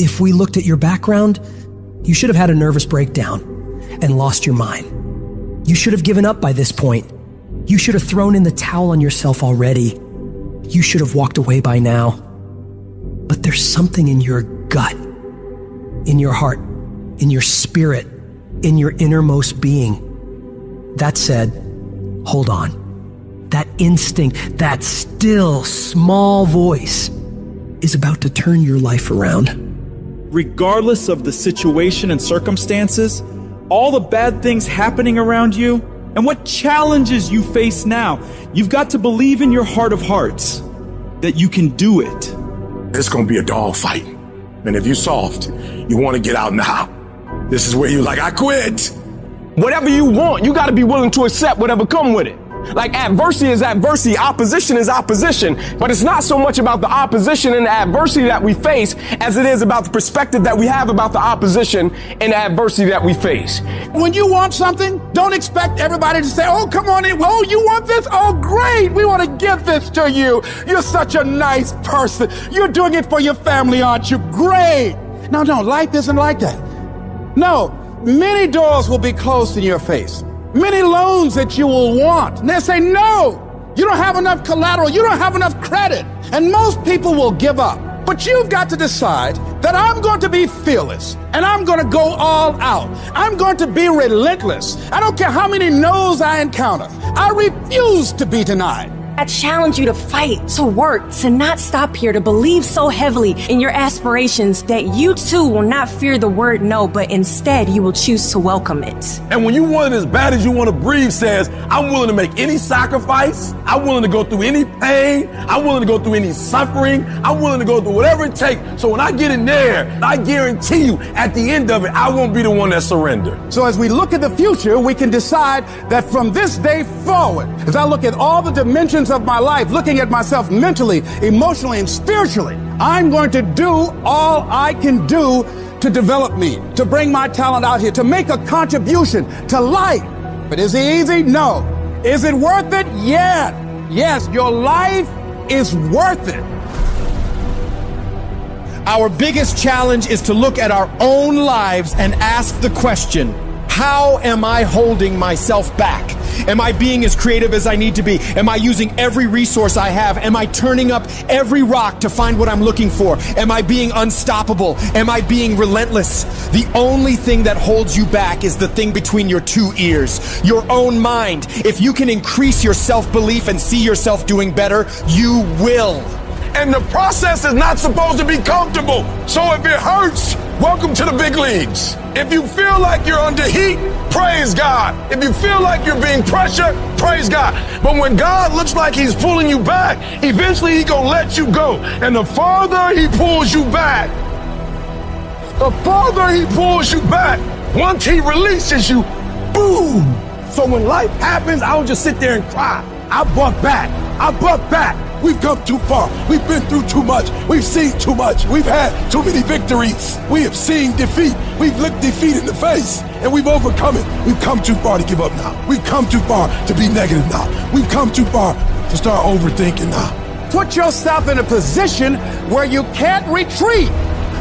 If we looked at your background, you should have had a nervous breakdown and lost your mind. You should have given up by this point. You should have thrown in the towel on yourself already. You should have walked away by now. But there's something in your gut, in your heart, in your spirit, in your innermost being that said, hold on. That instinct, that still small voice is about to turn your life around. Regardless of the situation and circumstances, all the bad things happening around you, and what challenges you face now, you've got to believe in your heart of hearts that you can do it. It's gonna be a dog fight. And if you're soft, you wanna get out now. This is where you're like, I quit. Whatever you want, you gotta be willing to accept whatever come with it. Like adversity is adversity, opposition is opposition, but it's not so much about the opposition and the adversity that we face as it is about the perspective that we have about the opposition and the adversity that we face. When you want something, don't expect everybody to say, Oh, come on in. Oh, you want this? Oh, great. We want to give this to you. You're such a nice person. You're doing it for your family, aren't you? Great. No, no, life isn't like that. No, many doors will be closed in your face many loans that you will want. And they say, no, you don't have enough collateral. You don't have enough credit. And most people will give up. But you've got to decide that I'm going to be fearless and I'm going to go all out. I'm going to be relentless. I don't care how many no's I encounter. I refuse to be denied. I challenge you to fight, to work, to not stop here, to believe so heavily in your aspirations that you too will not fear the word no, but instead you will choose to welcome it. And when you want it as bad as you want to breathe says, I'm willing to make any sacrifice. I'm willing to go through any pain. I'm willing to go through any suffering. I'm willing to go through whatever it takes. So when I get in there, I guarantee you at the end of it, I won't be the one that surrender. So as we look at the future, we can decide that from this day forward, as I look at all the dimensions of my life, looking at myself mentally, emotionally, and spiritually, I'm going to do all I can do to develop me, to bring my talent out here, to make a contribution to life. But is it easy? No. Is it worth it? Yeah. Yes, your life is worth it. Our biggest challenge is to look at our own lives and ask the question, how am I holding myself back? Am I being as creative as I need to be? Am I using every resource I have? Am I turning up every rock to find what I'm looking for? Am I being unstoppable? Am I being relentless? The only thing that holds you back is the thing between your two ears, your own mind. If you can increase your self belief and see yourself doing better, you will. And the process is not supposed to be comfortable. So if it hurts, welcome to the big leagues. If you feel like you're under heat, praise God. If you feel like you're being pressured, praise God. But when God looks like he's pulling you back, eventually he gonna let you go. And the farther he pulls you back, the farther he pulls you back, once he releases you, boom. So when life happens, I don't just sit there and cry. I buck back. I buck back. We've come too far. We've been through too much. We've seen too much. We've had too many victories. We have seen defeat. We've looked defeat in the face and we've overcome it. We've come too far to give up now. We've come too far to be negative now. We've come too far to start overthinking now. Put yourself in a position where you can't retreat,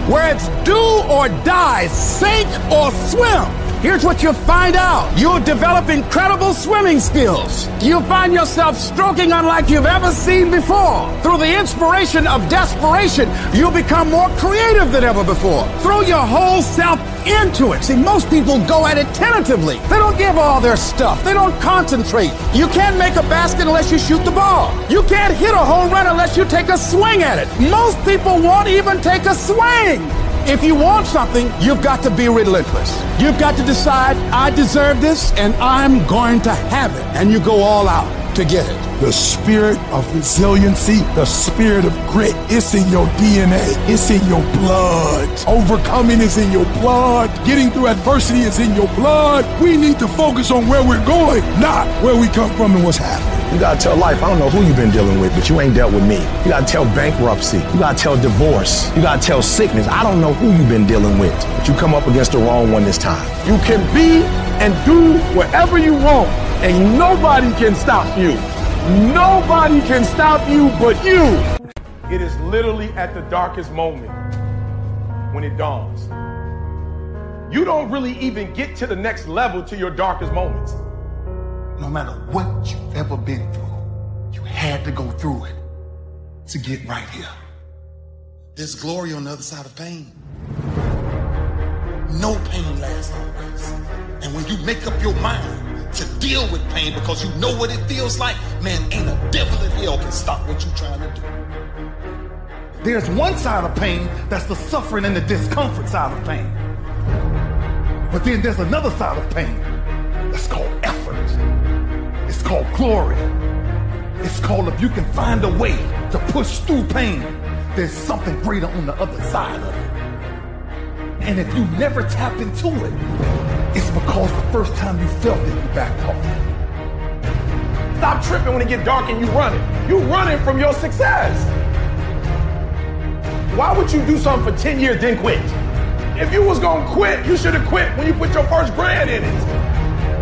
where it's do or die, sink or swim. Here's what you'll find out. You'll develop incredible swimming skills. You'll find yourself stroking unlike you've ever seen before. Through the inspiration of desperation, you'll become more creative than ever before. Throw your whole self into it. See, most people go at it tentatively. They don't give all their stuff. They don't concentrate. You can't make a basket unless you shoot the ball. You can't hit a home run unless you take a swing at it. Most people won't even take a swing. If you want something, you've got to be relentless. You've got to decide, I deserve this and I'm going to have it. And you go all out to get it. The spirit of resiliency, the spirit of grit, it's in your DNA. It's in your blood. Overcoming is in your blood. Getting through adversity is in your blood. We need to focus on where we're going, not where we come from and what's happening. You gotta tell life, I don't know who you've been dealing with, but you ain't dealt with me. You gotta tell bankruptcy. You gotta tell divorce. You gotta tell sickness. I don't know who you've been dealing with, but you come up against the wrong one this time. You can be and do whatever you want, and nobody can stop you. Nobody can stop you but you. It is literally at the darkest moment when it dawns. You don't really even get to the next level to your darkest moments. No matter what you've ever been through, you had to go through it to get right here. There's glory on the other side of pain. No pain lasts always. And when you make up your mind to deal with pain because you know what it feels like, man, ain't a devil in hell can stop what you're trying to do. There's one side of pain that's the suffering and the discomfort side of pain. But then there's another side of pain that's called. It's called glory. It's called if you can find a way to push through pain, there's something greater on the other side of it. And if you never tap into it, it's because the first time you felt it, you backed off. Stop tripping when it get dark and you running. You running from your success. Why would you do something for 10 years then quit? If you was gonna quit, you should have quit when you put your first brand in it.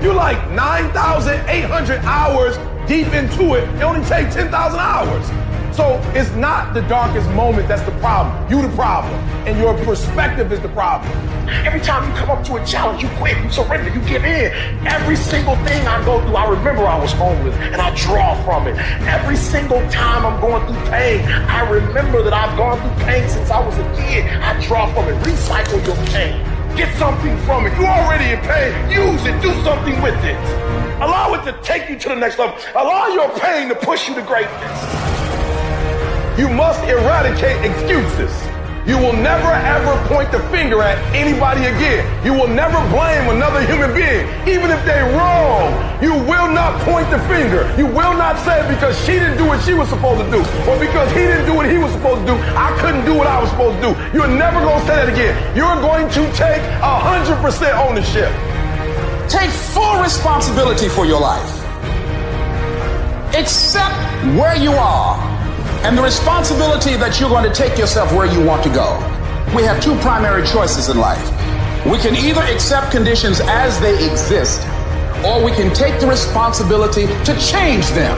You like 9,800 hours deep into it. It only takes 10,000 hours. So it's not the darkest moment that's the problem. You the problem. And your perspective is the problem. Every time you come up to a challenge, you quit, you surrender, you give in. Every single thing I go through, I remember I was homeless and I draw from it. Every single time I'm going through pain, I remember that I've gone through pain since I was a kid. I draw from it. Recycle your pain. Get something from it. You're already in pain. Use it. Do something with it. Allow it to take you to the next level. Allow your pain to push you to greatness. You must eradicate excuses. You will never ever point the finger at anybody again. You will never blame another human being, even if they're wrong. You will not point the finger. You will not say because she didn't do what she was supposed to do, or because he didn't do what he was supposed to do, I couldn't do what I was supposed to do. You're never going to say that again. You're going to take 100% ownership. Take full responsibility for your life. Accept where you are and the responsibility that you're going to take yourself where you want to go. We have two primary choices in life. We can either accept conditions as they exist, or we can take the responsibility to change them.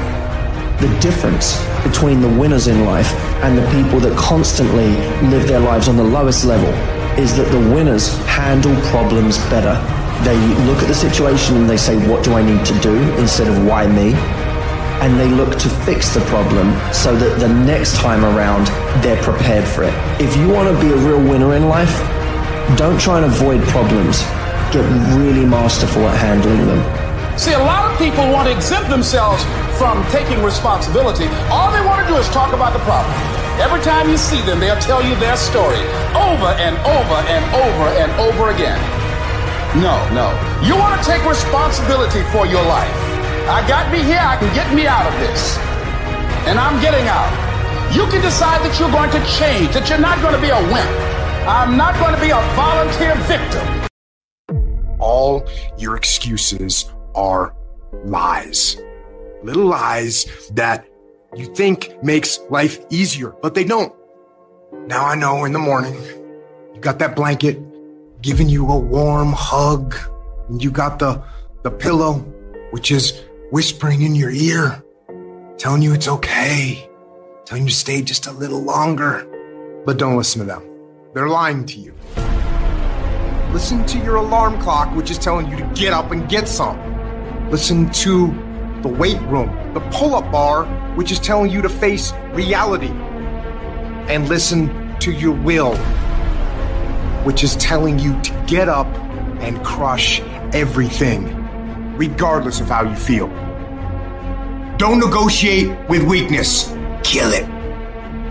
The difference between the winners in life and the people that constantly live their lives on the lowest level is that the winners handle problems better. They look at the situation and they say, What do I need to do instead of why me? And they look to fix the problem so that the next time around they're prepared for it. If you want to be a real winner in life, don't try and avoid problems. Get really masterful at handling them. See, a lot of people want to exempt themselves from taking responsibility. All they want to do is talk about the problem. Every time you see them, they'll tell you their story over and over and over and over again. No, no. You want to take responsibility for your life. I got me here, I can get me out of this. And I'm getting out. You can decide that you're going to change, that you're not going to be a wimp. I'm not going to be a volunteer victim. All your excuses are lies. Little lies that you think makes life easier, but they don't. Now I know in the morning, you got that blanket giving you a warm hug, and you got the, the pillow, which is whispering in your ear, telling you it's okay, telling you to stay just a little longer. But don't listen to them. They're lying to you. Listen to your alarm clock, which is telling you to get up and get some. Listen to the weight room, the pull up bar, which is telling you to face reality. And listen to your will, which is telling you to get up and crush everything regardless of how you feel. Don't negotiate with weakness. Kill it.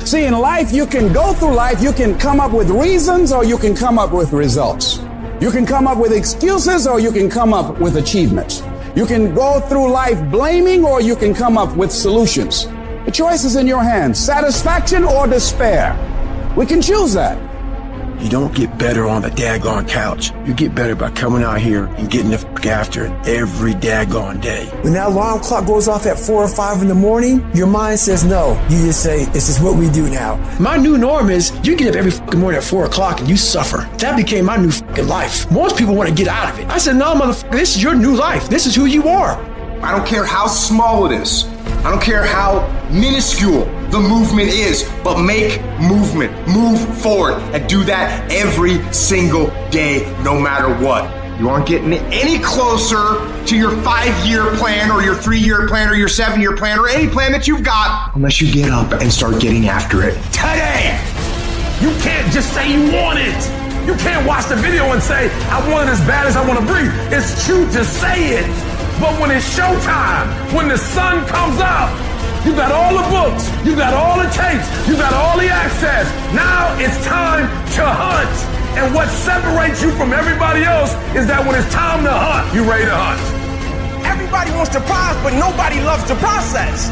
See, in life, you can go through life, you can come up with reasons or you can come up with results. You can come up with excuses or you can come up with achievements. You can go through life blaming or you can come up with solutions. The choice is in your hands satisfaction or despair. We can choose that. You don't get better on the daggone couch. You get better by coming out here and getting the f- after it every daggone day. When that alarm clock goes off at four or five in the morning, your mind says no. You just say, this is what we do now. My new norm is you get up every fucking morning at four o'clock and you suffer. That became my new fucking life. Most people want to get out of it. I said, no, motherfucker, this is your new life. This is who you are. I don't care how small it is. I don't care how minuscule the movement is, but make movement. Move forward and do that every single day, no matter what. You aren't getting any closer to your five year plan or your three year plan or your seven year plan or any plan that you've got unless you get up and start getting after it today. You can't just say you want it. You can't watch the video and say, I want it as bad as I want to breathe. It's cute to say it. But when it's showtime, when the sun comes up, you got all the books, you got all the tapes, you got all the access. Now it's time to hunt. And what separates you from everybody else is that when it's time to hunt, you're ready to hunt. Everybody wants to prize, but nobody loves the process.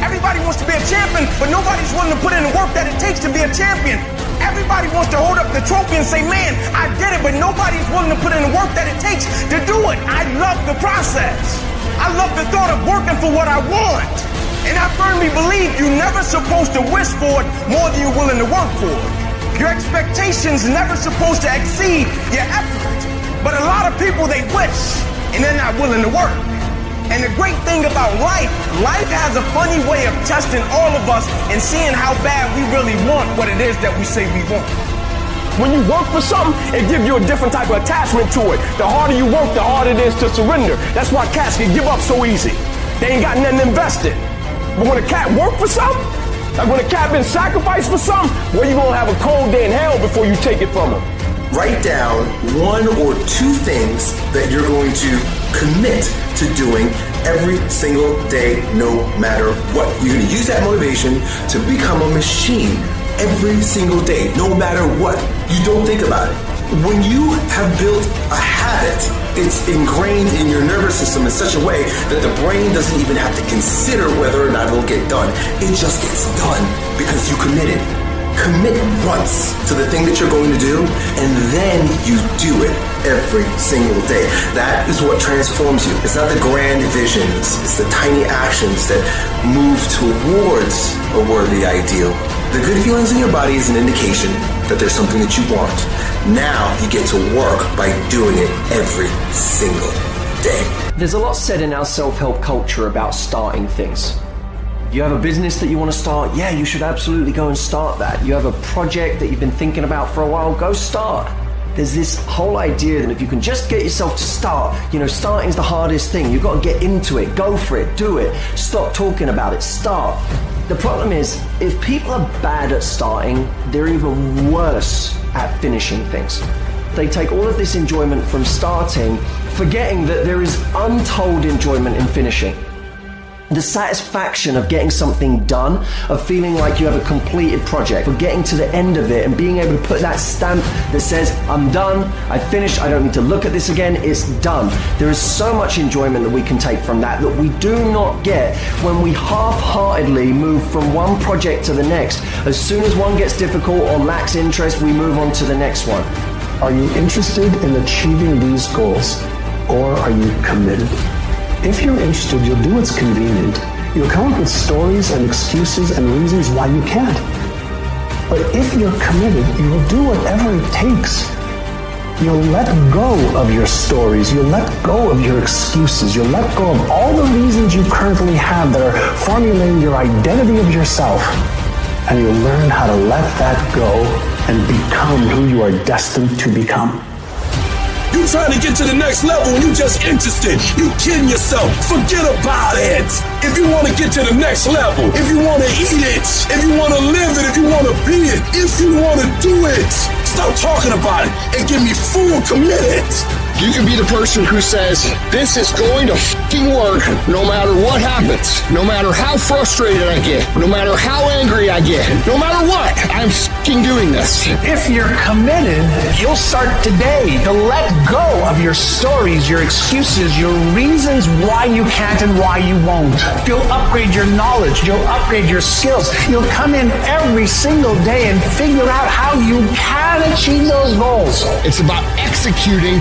Everybody wants to be a champion, but nobody's willing to put in the work that it takes to be a champion. Everybody wants to hold up the trophy and say, man, I did it, but nobody's willing to put in the work that it takes to do it. I love the process. I love the thought of working for what I want. And I firmly believe you're never supposed to wish for it more than you're willing to work for it. Your expectations never supposed to exceed your effort. But a lot of people, they wish and they're not willing to work. And the great thing about life, life has a funny way of testing all of us and seeing how bad we really want what it is that we say we want. When you work for something, it gives you a different type of attachment to it. The harder you work, the harder it is to surrender. That's why cats can give up so easy. They ain't got nothing invested. But when a cat work for something, like when a cat been sacrificed for something, well, you gonna have a cold day in hell before you take it from him. Write down one or two things that you're going to commit to doing every single day, no matter what. You're going to use that motivation to become a machine every single day, no matter what. You don't think about it. When you have built a habit it's ingrained in your nervous system in such a way that the brain doesn't even have to consider whether or not it'll get done. It just gets done because you committed. Commit once to the thing that you're going to do, and then you do it every single day. That is what transforms you. It's not the grand visions, it's the tiny actions that move towards a worthy ideal. The good feelings in your body is an indication that there's something that you want. Now you get to work by doing it every single day. There's a lot said in our self help culture about starting things. You have a business that you want to start, yeah, you should absolutely go and start that. You have a project that you've been thinking about for a while, go start. There's this whole idea that if you can just get yourself to start, you know, starting's the hardest thing. You've got to get into it, go for it, do it, stop talking about it, start. The problem is, if people are bad at starting, they're even worse at finishing things. They take all of this enjoyment from starting, forgetting that there is untold enjoyment in finishing the satisfaction of getting something done, of feeling like you have a completed project, of getting to the end of it and being able to put that stamp that says, I'm done, I finished, I don't need to look at this again, it's done. There is so much enjoyment that we can take from that that we do not get when we half heartedly move from one project to the next. As soon as one gets difficult or lacks interest, we move on to the next one. Are you interested in achieving these goals or are you committed? If you're interested, you'll do what's convenient. You'll come up with stories and excuses and reasons why you can't. But if you're committed, you'll do whatever it takes. You'll let go of your stories. You'll let go of your excuses. You'll let go of all the reasons you currently have that are formulating your identity of yourself. And you'll learn how to let that go and become who you are destined to become. You trying to get to the next level and you just interested. You kidding yourself. Forget about it. If you want to get to the next level, if you want to eat it, if you want to live it, if you want to be it, if you want to do it, stop talking about it and get me full committed. You can be the person who says, this is going to fucking work no matter what happens, no matter how frustrated I get, no matter how angry I get, no matter what, I'm fucking doing this. If you're committed, you'll start today to let go of your stories, your excuses, your reasons why you can't and why you won't. You'll upgrade your knowledge, you'll upgrade your skills. You'll come in every single day and figure out how you can achieve those goals. It's about executing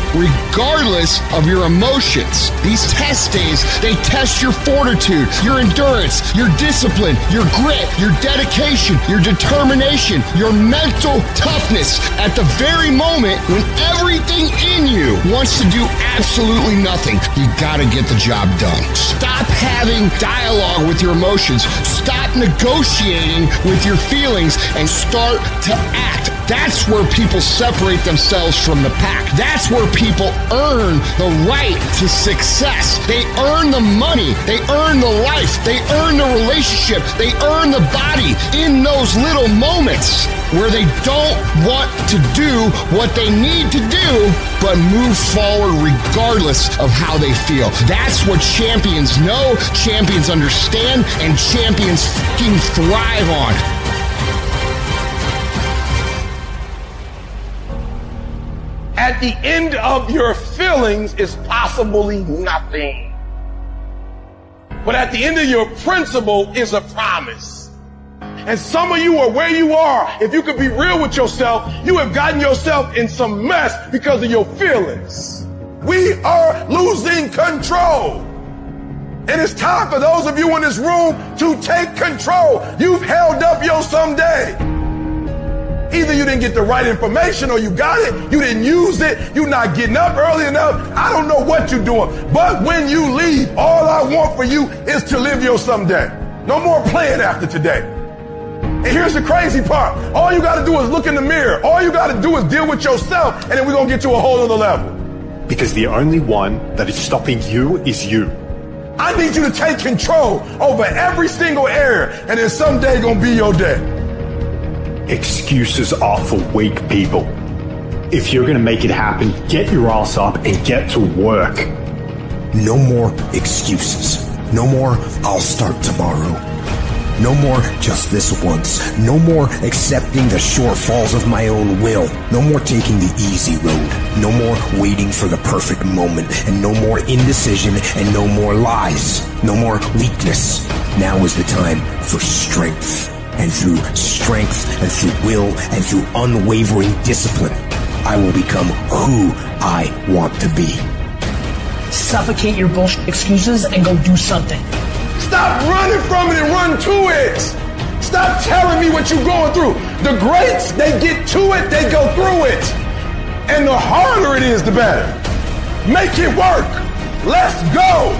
regardless of your emotions. These test days, they test your fortitude, your endurance, your discipline, your grit, your dedication, your determination, your mental toughness at the very moment when everything in you wants to do absolutely nothing. You gotta get the job done. Stop having dialogue with your emotions. Stop negotiating with your feelings and start to act. That's where people separate themselves from the pack. That's where people earn the right to success. They earn the money. They earn the life. They earn the relationship. They earn the body in those little moments where they don't want to do what they need to do, but move forward regardless of how they feel. That's what champions know, champions understand, and champions fucking thrive on. At the end of your feelings is possibly nothing. But at the end of your principle is a promise. And some of you are where you are. If you could be real with yourself, you have gotten yourself in some mess because of your feelings. We are losing control. And it's time for those of you in this room to take control. You've held up your someday. Either you didn't get the right information or you got it, you didn't use it, you're not getting up early enough. I don't know what you're doing. But when you leave, all I want for you is to live your someday. No more playing after today. And here's the crazy part. All you got to do is look in the mirror. All you got to do is deal with yourself, and then we're going to get to a whole other level. Because the only one that is stopping you is you. I need you to take control over every single area, and then someday going to be your day. Excuses are for weak people. If you're going to make it happen, get your ass up and get to work. No more excuses. No more, I'll start tomorrow. No more just this once. No more accepting the shortfalls of my own will. No more taking the easy road. No more waiting for the perfect moment. And no more indecision and no more lies. No more weakness. Now is the time for strength. And through strength and through will and through unwavering discipline, I will become who I want to be. Suffocate your bullshit excuses and go do something. Stop running from it and run to it. Stop telling me what you're going through. The greats, they get to it, they go through it. And the harder it is, the better. Make it work. Let's go.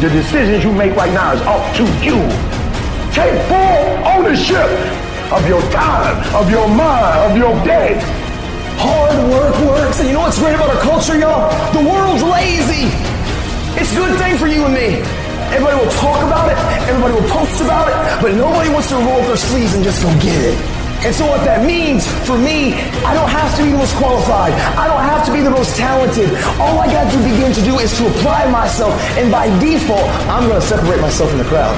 The decisions you make right now is up to you. Take full ownership of your time, of your mind, of your day. Hard work works. And you know what's great about our culture, y'all? The world's lazy. It's a good thing for you and me. Everybody will talk about it, everybody will post about it, but nobody wants to roll up their sleeves and just go get it. And so what that means for me, I don't have to be the most qualified. I don't have to be the most talented. All I got to begin to do is to apply myself, and by default, I'm going to separate myself from the crowd.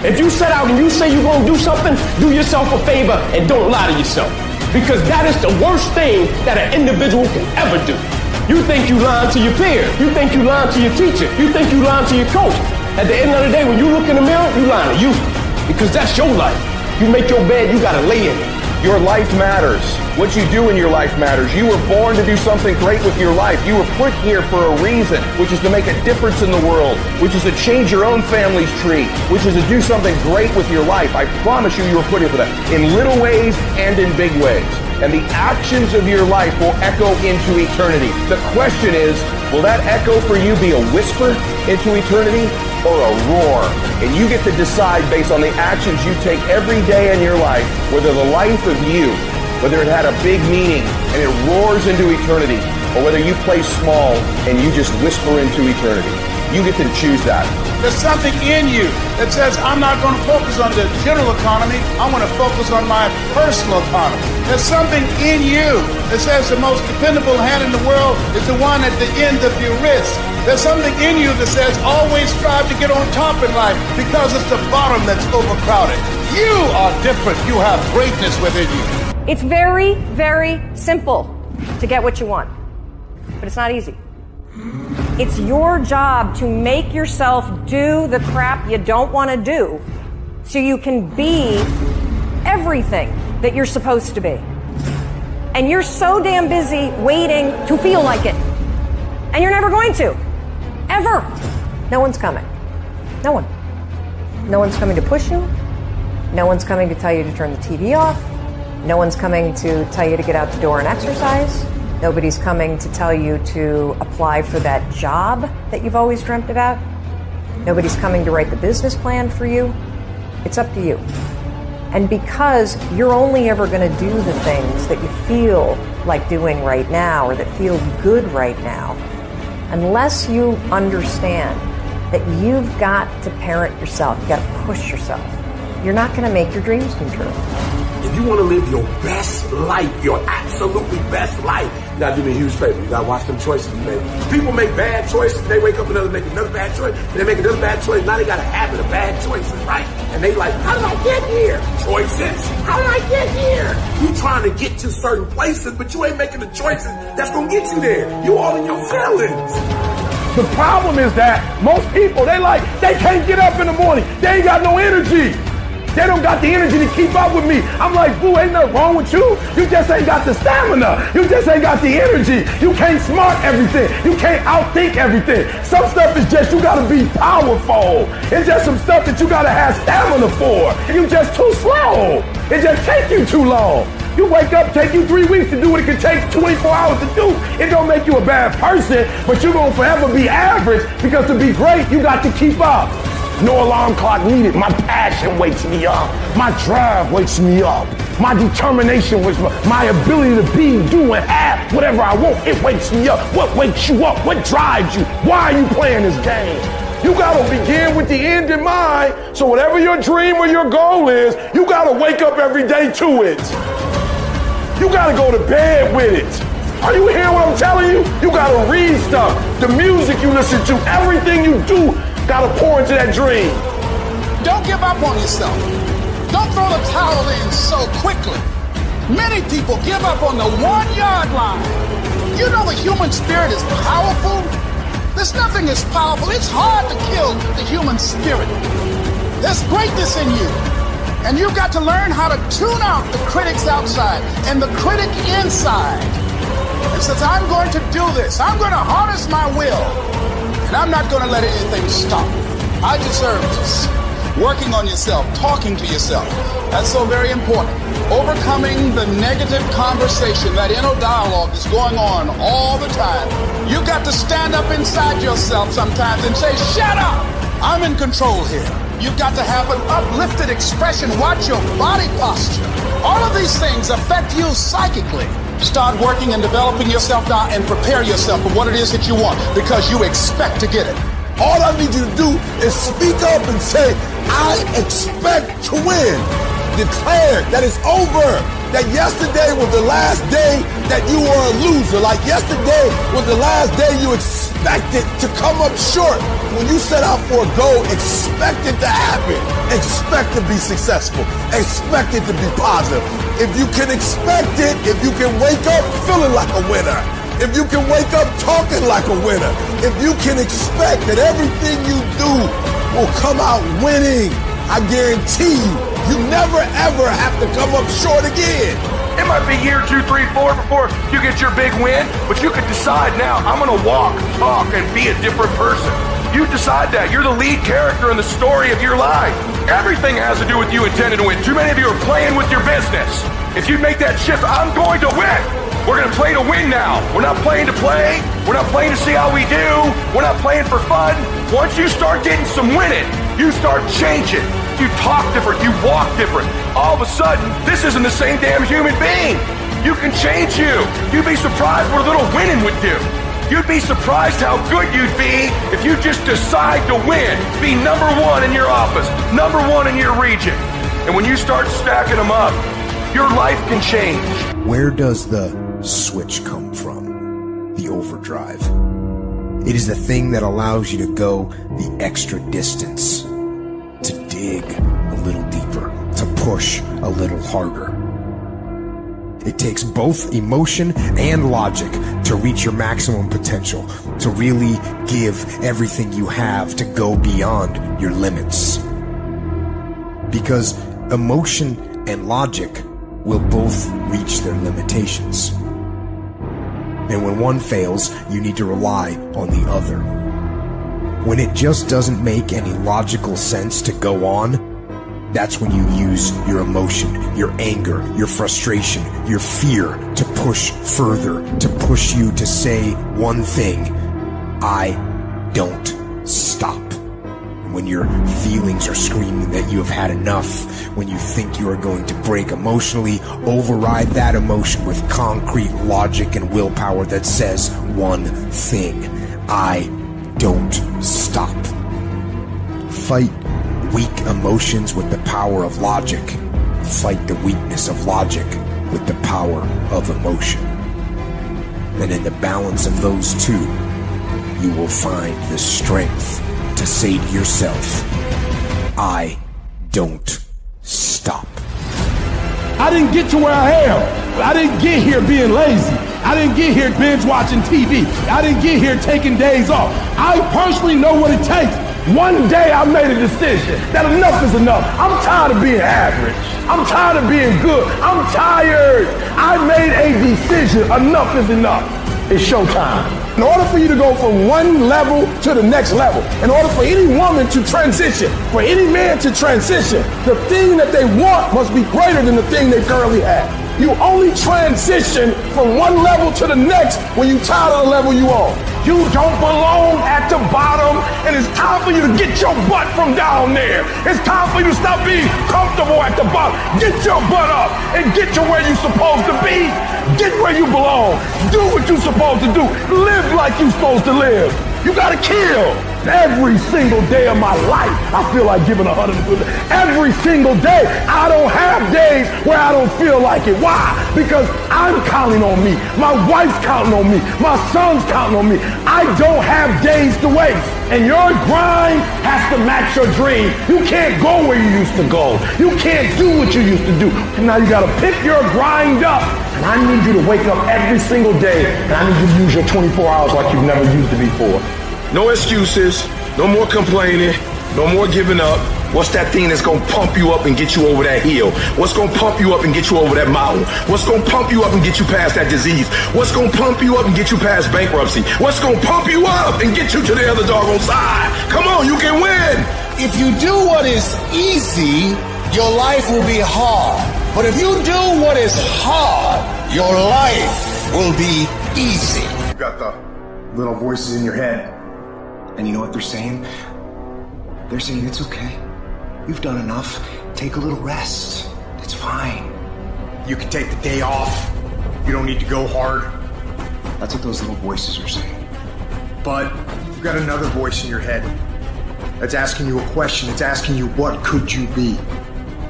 If you set out and you say you're going to do something, do yourself a favor and don't lie to yourself. Because that is the worst thing that an individual can ever do. You think you lying to your peers. You think you lying to your teacher. You think you lying to your coach. At the end of the day, when you look in the mirror, you lying to you. Because that's your life. You make your bed, you gotta lay in it. Your life matters. What you do in your life matters. You were born to do something great with your life. You were put here for a reason, which is to make a difference in the world, which is to change your own family's tree, which is to do something great with your life. I promise you, you were put here for that. In little ways and in big ways. And the actions of your life will echo into eternity. The question is, will that echo for you be a whisper into eternity or a roar? And you get to decide based on the actions you take every day in your life, whether the life of you, whether it had a big meaning and it roars into eternity, or whether you play small and you just whisper into eternity. You get to choose that. There's something in you that says, I'm not going to focus on the general economy. I want to focus on my personal economy. There's something in you that says the most dependable hand in the world is the one at the end of your wrist. There's something in you that says always strive to get on top in life because it's the bottom that's overcrowded. You are different. You have greatness within you. It's very, very simple to get what you want, but it's not easy. It's your job to make yourself do the crap you don't want to do so you can be everything that you're supposed to be. And you're so damn busy waiting to feel like it. And you're never going to. Ever. No one's coming. No one. No one's coming to push you. No one's coming to tell you to turn the TV off. No one's coming to tell you to get out the door and exercise. Nobody's coming to tell you to apply for that job that you've always dreamt about. Nobody's coming to write the business plan for you. It's up to you. And because you're only ever going to do the things that you feel like doing right now or that feel good right now, unless you understand that you've got to parent yourself, you've got to push yourself, you're not going to make your dreams come true. If you want to live your best life, your absolutely best life, you gotta do me a huge favor. You gotta watch them choices you make. People make bad choices, they wake up and they make another bad choice, they make another bad choice. Now they got a habit of bad choices, right? And they like, how did I get here? Choices. How did I get here? You trying to get to certain places, but you ain't making the choices that's gonna get you there. You all in your feelings. The problem is that most people, they like, they can't get up in the morning. They ain't got no energy. They don't got the energy to keep up with me. I'm like, boo, ain't nothing wrong with you. You just ain't got the stamina. You just ain't got the energy. You can't smart everything. You can't outthink everything. Some stuff is just you gotta be powerful. It's just some stuff that you gotta have stamina for. You just too slow. It just take you too long. You wake up, take you three weeks to do what it could take 24 hours to do. It don't make you a bad person, but you're gonna forever be average because to be great, you got to keep up. No alarm clock needed. My passion wakes me up. My drive wakes me up. My determination wakes me up. My ability to be, do, and have whatever I want, it wakes me up. What wakes you up? What drives you? Why are you playing this game? You gotta begin with the end in mind. So whatever your dream or your goal is, you gotta wake up every day to it. You gotta go to bed with it. Are you hearing what I'm telling you? You gotta read stuff. The music you listen to, everything you do, gotta pour into that dream. Don't give up on yourself. Don't throw the towel in so quickly. Many people give up on the one yard line. You know the human spirit is powerful. There's nothing as powerful. It's hard to kill the human spirit. There's greatness in you. And you've got to learn how to tune out the critics outside and the critic inside. And says, I'm going to do this. I'm going to harness my will. And I'm not going to let anything stop. I deserve this. Working on yourself, talking to yourself. That's so very important. Overcoming the negative conversation, that inner dialogue is going on all the time. You've got to stand up inside yourself sometimes and say, shut up! I'm in control here. You've got to have an uplifted expression. Watch your body posture. All of these things affect you psychically. Start working and developing yourself now and prepare yourself for what it is that you want because you expect to get it. All I need you to do is speak up and say, I expect to win. Declare that it's over. That yesterday was the last day that you were a loser. Like yesterday was the last day you expected to come up short. When you set out for a goal, expect it to happen. Expect to be successful. Expect it to be positive. If you can expect it, if you can wake up feeling like a winner, if you can wake up talking like a winner, if you can expect that everything you do will come out winning, I guarantee you, you never ever have to come up short again. It might be year two, three, four before you get your big win, but you could decide now, I'm gonna walk, talk, and be a different person. You decide that. You're the lead character in the story of your life. Everything has to do with you intending to win. Too many of you are playing with your business. If you make that shift, I'm going to win. We're going to play to win now. We're not playing to play. We're not playing to see how we do. We're not playing for fun. Once you start getting some winning, you start changing. You talk different. You walk different. All of a sudden, this isn't the same damn human being. You can change you. You'd be surprised what a little winning would do. You'd be surprised how good you'd be if you just decide to win. Be number one in your office, number one in your region. And when you start stacking them up, your life can change. Where does the switch come from? The overdrive. It is the thing that allows you to go the extra distance, to dig a little deeper, to push a little harder. It takes both emotion and logic to reach your maximum potential, to really give everything you have to go beyond your limits. Because emotion and logic will both reach their limitations. And when one fails, you need to rely on the other. When it just doesn't make any logical sense to go on, that's when you use your emotion, your anger, your frustration, your fear to push further, to push you to say one thing I don't stop. When your feelings are screaming that you have had enough, when you think you are going to break emotionally, override that emotion with concrete logic and willpower that says one thing I don't stop. Fight weak emotions with the power of logic. Fight the weakness of logic with the power of emotion. And in the balance of those two, you will find the strength to to yourself, I don't stop. I didn't get to where I am. I didn't get here being lazy. I didn't get here binge watching TV. I didn't get here taking days off. I personally know what it takes. One day I made a decision that enough is enough. I'm tired of being average. I'm tired of being good. I'm tired. I made a decision. Enough is enough. It's showtime. In order for you to go from one level to the next level, in order for any woman to transition, for any man to transition, the thing that they want must be greater than the thing they currently have. You only transition from one level to the next when you tired of the level you on. You don't belong at the bottom, and it's time for you to get your butt from down there. It's time for you to stop being comfortable at the bottom. Get your butt up and get to where you're supposed to be. Get where you belong. Do what you're supposed to do. Live like you're supposed to live. You gotta kill. Every single day of my life, I feel like giving a hundred. Every single day, I don't have days where I don't feel like it. Why? Because I'm counting on me. My wife's counting on me. My son's counting on me. I don't have days to waste. And your grind has to match your dream. You can't go where you used to go. You can't do what you used to do. Now you gotta pick your grind up. And I need you to wake up every single day. And I need you to use your 24 hours like you've never used it before. No excuses. No more complaining. No more giving up. What's that thing that's gonna pump you up and get you over that hill? What's gonna pump you up and get you over that mountain? What's gonna pump you up and get you past that disease? What's gonna pump you up and get you past bankruptcy? What's gonna pump you up and get you to the other doggone side? Come on, you can win. If you do what is easy, your life will be hard. But if you do what is hard, your life will be easy. You got the little voices in your head. And you know what they're saying? They're saying it's okay. You've done enough. Take a little rest. It's fine. You can take the day off. You don't need to go hard. That's what those little voices are saying. But you've got another voice in your head that's asking you a question. It's asking you, what could you be?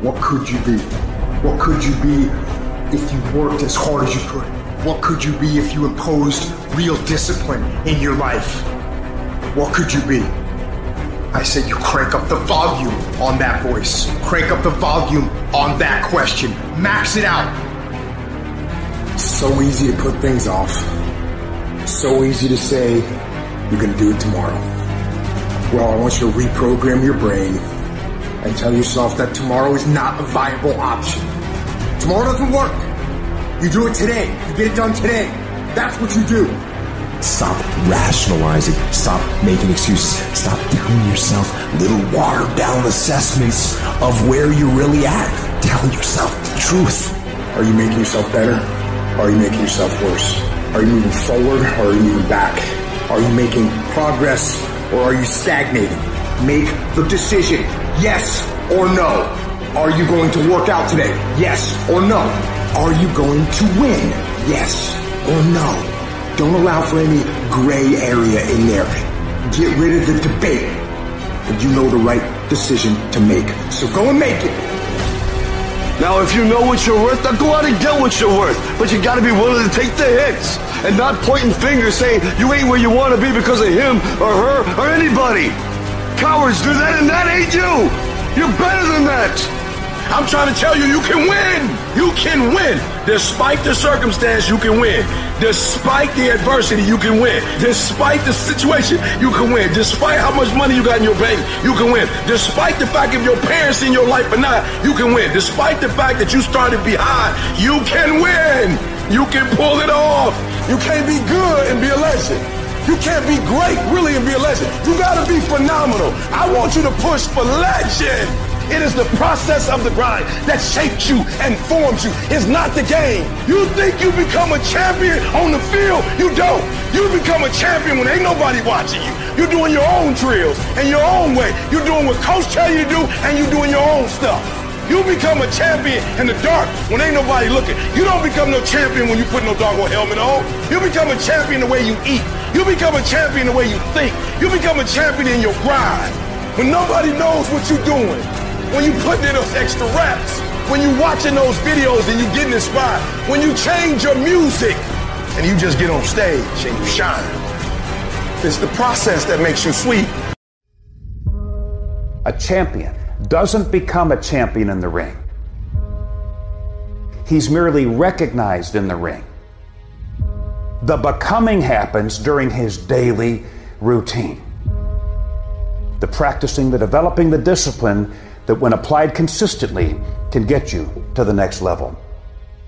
What could you be? What could you be if you worked as hard as you could? What could you be if you imposed real discipline in your life? What could you be? I said you crank up the volume on that voice. Crank up the volume on that question. Max it out. So easy to put things off. So easy to say, you're gonna do it tomorrow. Well, I want you to reprogram your brain and tell yourself that tomorrow is not a viable option. Tomorrow doesn't work. You do it today. You get it done today. That's what you do. Stop rationalizing. Stop making excuses. Stop telling yourself little watered down assessments of where you're really at. Tell yourself the truth. Are you making yourself better? Are you making yourself worse? Are you moving forward or are you moving back? Are you making progress or are you stagnating? Make the decision. Yes or no. Are you going to work out today? Yes or no. Are you going to win? Yes or no. Don't allow for any gray area in there. Get rid of the debate. And you know the right decision to make. So go and make it. Now, if you know what you're worth, then go out and get what you're worth. But you gotta be willing to take the hits and not pointing fingers saying you ain't where you wanna be because of him or her or anybody. Cowards do that and that ain't you. You're better than that. I'm trying to tell you, you can win. You can win. Despite the circumstance, you can win. Despite the adversity, you can win. Despite the situation, you can win. Despite how much money you got in your bank, you can win. Despite the fact if your parents in your life or not, you can win. Despite the fact that you started behind, you can win. You can pull it off. You can't be good and be a legend. You can't be great, really, and be a legend. You gotta be phenomenal. I want you to push for legend. It is the process of the grind that shapes you and forms you. It's not the game. You think you become a champion on the field? You don't. You become a champion when ain't nobody watching you. You're doing your own drills and your own way. You're doing what coach tell you to do and you're doing your own stuff. You become a champion in the dark when ain't nobody looking. You don't become no champion when you put no doggone helmet on. You become a champion the way you eat. You become a champion the way you think. You become a champion in your grind. When nobody knows what you're doing. When you put in those extra reps. When you watching those videos and you getting inspired. When you change your music and you just get on stage and you shine. It's the process that makes you sweet. A champion doesn't become a champion in the ring. He's merely recognized in the ring. The becoming happens during his daily routine. The practicing, the developing, the discipline that, when applied consistently, can get you to the next level.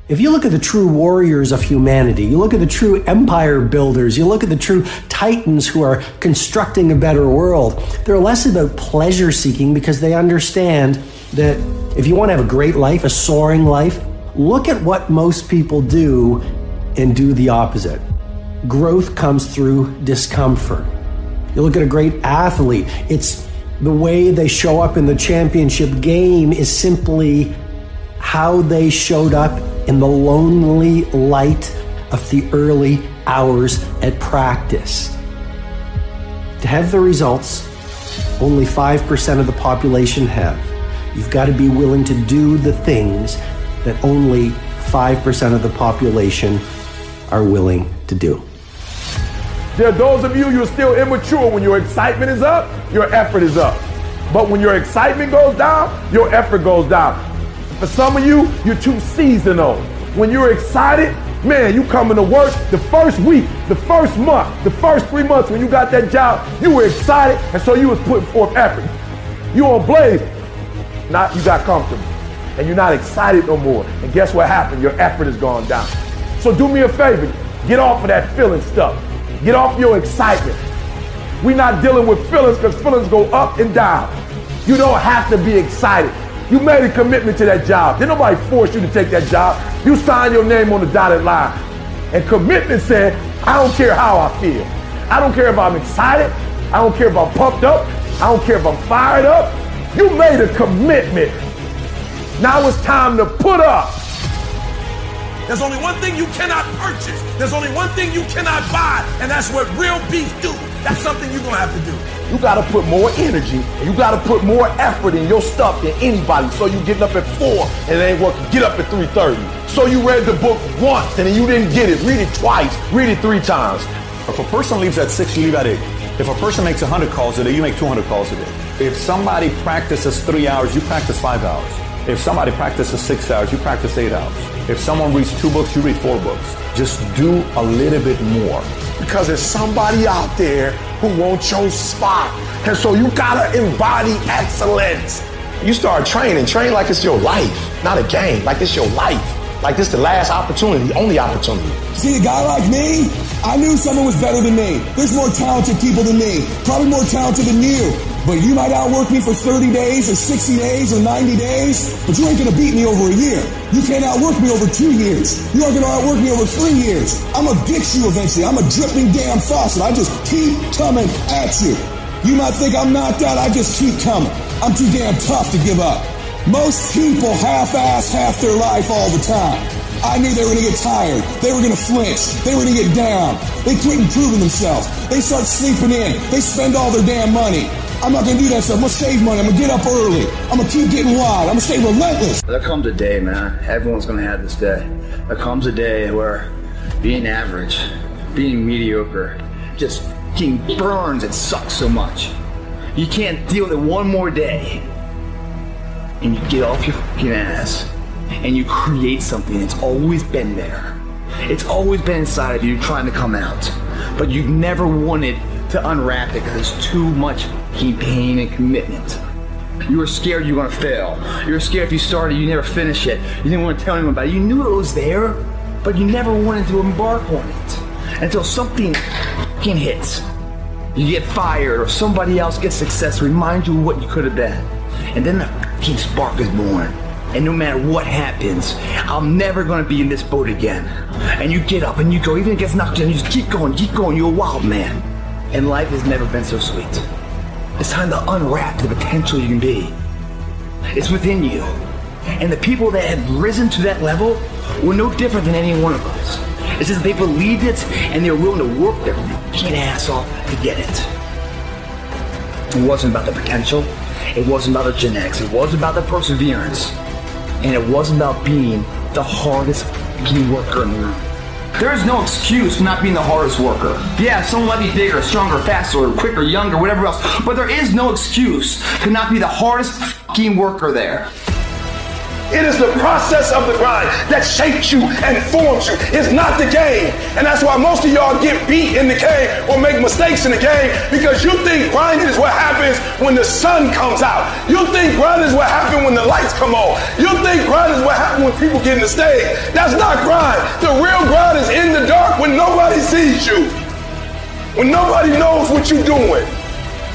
If you look at the true warriors of humanity, you look at the true empire builders, you look at the true titans who are constructing a better world, they're less about pleasure seeking because they understand that if you want to have a great life, a soaring life, look at what most people do and do the opposite. Growth comes through discomfort. You look at a great athlete, it's the way they show up in the championship game is simply how they showed up in the lonely light of the early hours at practice. To have the results only 5% of the population have, you've got to be willing to do the things that only 5% of the population are willing to do. There are those of you you're still immature. When your excitement is up, your effort is up. But when your excitement goes down, your effort goes down. For some of you, you're too seasonal. When you're excited, man, you coming to work the first week, the first month, the first three months when you got that job, you were excited, and so you was putting forth effort. You on blaze. Not you got comfortable. And you're not excited no more. And guess what happened? Your effort has gone down. So do me a favor. Get off of that feeling stuff. Get off your excitement. We're not dealing with feelings because feelings go up and down. You don't have to be excited. You made a commitment to that job. Did nobody force you to take that job? You signed your name on the dotted line. And commitment said, I don't care how I feel. I don't care if I'm excited. I don't care if I'm pumped up. I don't care if I'm fired up. You made a commitment. Now it's time to put up. There's only one thing you cannot purchase. There's only one thing you cannot buy, and that's what real beef do. That's something you're gonna have to do. You gotta put more energy. You gotta put more effort in your stuff than anybody. So you getting up at four and it ain't working. Get up at 3:30. So you read the book once and then you didn't get it. Read it twice. Read it three times. If a person leaves at six, you leave at eight. If a person makes 100 calls a day, you make 200 calls a day. If somebody practices three hours, you practice five hours. If somebody practices six hours, you practice eight hours. If someone reads two books, you read four books. Just do a little bit more. Because there's somebody out there who wants your spot. And so you gotta embody excellence. You start training, train like it's your life, not a game, like it's your life. Like this the last opportunity, only opportunity. See, a guy like me, I knew someone was better than me. There's more talented people than me, probably more talented than you. But you might outwork me for 30 days or 60 days or 90 days, but you ain't gonna beat me over a year. You can't outwork me over two years. You aren't gonna outwork me over three years. I'm gonna get you eventually. I'm a dripping damn faucet. I just keep coming at you. You might think I'm knocked out, I just keep coming. I'm too damn tough to give up. Most people half-ass half their life all the time. I knew they were gonna get tired. They were gonna flinch. They were gonna get down. They quit improving themselves. They start sleeping in. They spend all their damn money. I'm not gonna do that stuff. I'm gonna save money. I'm gonna get up early. I'm gonna keep getting wild. I'm gonna stay relentless. There comes a day, man. Everyone's gonna have this day. There comes a day where being average, being mediocre, just getting burns and sucks so much. You can't deal with it one more day. And you get off your fucking ass and you create something that's always been there. It's always been inside of you trying to come out. But you've never wanted to unwrap it because there's too much pain and commitment. You were scared you were gonna fail. You were scared if you started, you never finish it. You didn't want to tell anyone about it. You knew it was there, but you never wanted to embark on it until something fucking hits. You get fired, or somebody else gets success, remind you of what you could have been, and then the fucking spark is born. And no matter what happens, I'm never gonna be in this boat again. And you get up and you go, even if it gets knocked down, you just keep going, keep going. You're a wild man. And life has never been so sweet. It's time to unwrap the potential you can be. It's within you. And the people that have risen to that level were no different than any one of us. It's just they believed it and they were willing to work their fucking ass off to get it. It wasn't about the potential. It wasn't about the genetics. It wasn't about the perseverance. And it wasn't about being the hardest worker in the room. There is no excuse for not being the hardest worker. Yeah, someone might be bigger, stronger, faster, quicker, younger, whatever else, but there is no excuse to not be the hardest worker there. It is the process of the grind that shapes you and forms you. It's not the game. And that's why most of y'all get beat in the game or make mistakes in the game because you think grinding is what happens when the sun comes out. You think grinding is what happens when the lights come on. You think grinding is what happens when people get in the stage. That's not grind. The real grind is in the dark when nobody sees you. When nobody knows what you're doing.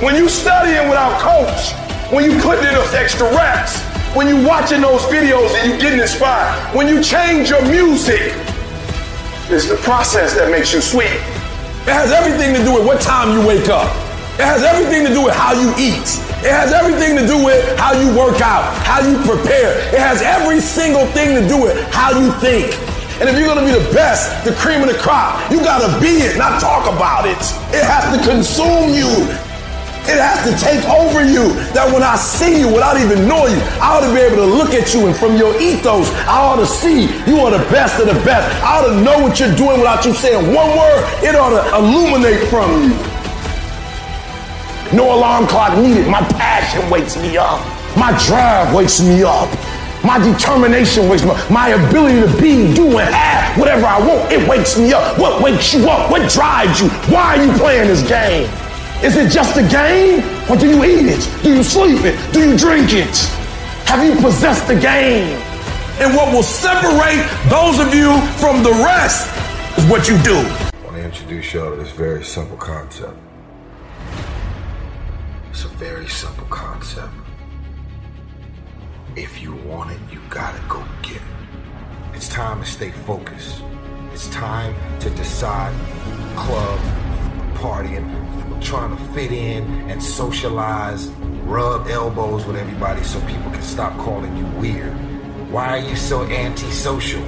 When you studying without coach. When you putting in those extra reps when you watching those videos and you getting inspired, when you change your music, it's the process that makes you sweet. It has everything to do with what time you wake up. It has everything to do with how you eat. It has everything to do with how you work out, how you prepare. It has every single thing to do with how you think. And if you're gonna be the best, the cream of the crop, you gotta be it, not talk about it. It has to consume you. It has to take over you. That when I see you without even knowing you, I ought to be able to look at you and from your ethos, I ought to see you are the best of the best. I ought to know what you're doing without you saying one word. It ought to illuminate from you. No alarm clock needed. My passion wakes me up. My drive wakes me up. My determination wakes me up. My ability to be, do, and have whatever I want, it wakes me up. What wakes you up? What drives you? Why are you playing this game? Is it just a game? Or do you eat it? Do you sleep it? Do you drink it? Have you possessed the game? And what will separate those of you from the rest is what you do. I want to introduce y'all to this very simple concept. It's a very simple concept. If you want it, you gotta go get it. It's time to stay focused. It's time to decide club, partying, trying to fit in and socialize, rub elbows with everybody so people can stop calling you weird. Why are you so antisocial?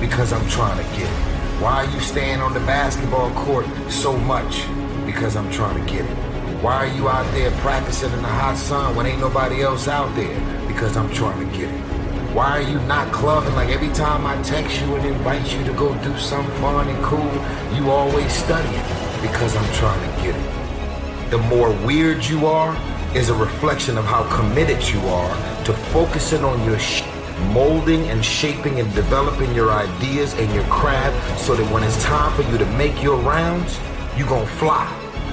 Because I'm trying to get it. Why are you staying on the basketball court so much? Because I'm trying to get it. Why are you out there practicing in the hot sun when ain't nobody else out there? Because I'm trying to get it. Why are you not clubbing like every time I text you and invite you to go do something fun and cool, you always studying? Because I'm trying to get it the more weird you are is a reflection of how committed you are to focusing on your sh- molding and shaping and developing your ideas and your craft so that when it's time for you to make your rounds, you're gonna fly.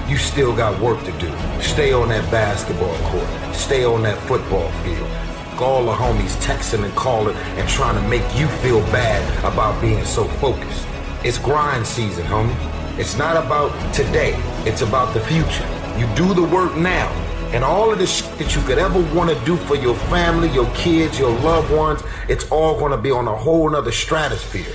You still got work to do. Stay on that basketball court. Stay on that football field. All the homies texting and calling and trying to make you feel bad about being so focused. It's grind season, homie. It's not about today. It's about the future. You do the work now. And all of the shit that you could ever want to do for your family, your kids, your loved ones, it's all going to be on a whole nother stratosphere.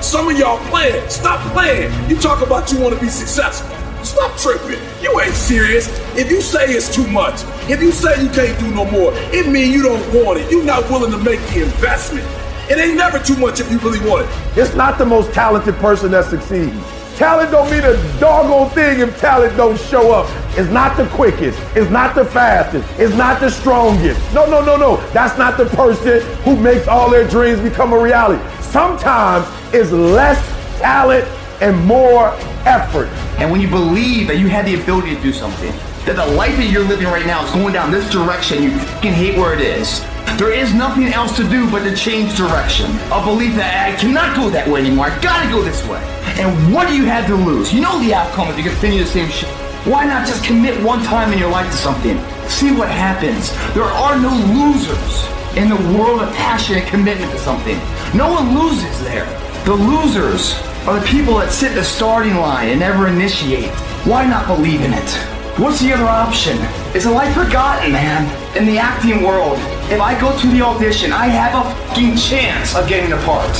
Some of y'all playing. Stop playing. You talk about you want to be successful. Stop tripping. You ain't serious. If you say it's too much, if you say you can't do no more, it means you don't want it. You're not willing to make the investment. It ain't never too much if you really want it. It's not the most talented person that succeeds. Talent don't mean a doggone thing if talent don't show up. It's not the quickest. It's not the fastest. It's not the strongest. No, no, no, no. That's not the person who makes all their dreams become a reality. Sometimes it's less talent and more effort. And when you believe that you have the ability to do something, that the life that you're living right now is going down this direction, you can hate where it is. There is nothing else to do but to change direction. A belief that I cannot go that way anymore. I gotta go this way. And what do you have to lose? You know the outcome if you continue the same shit. Why not just commit one time in your life to something? See what happens. There are no losers in the world of passion and commitment to something. No one loses there. The losers are the people that sit in the starting line and never initiate. Why not believe in it? What's the other option? Is a life forgotten, man? In the acting world, if I go to the audition, I have a fucking chance of getting the part.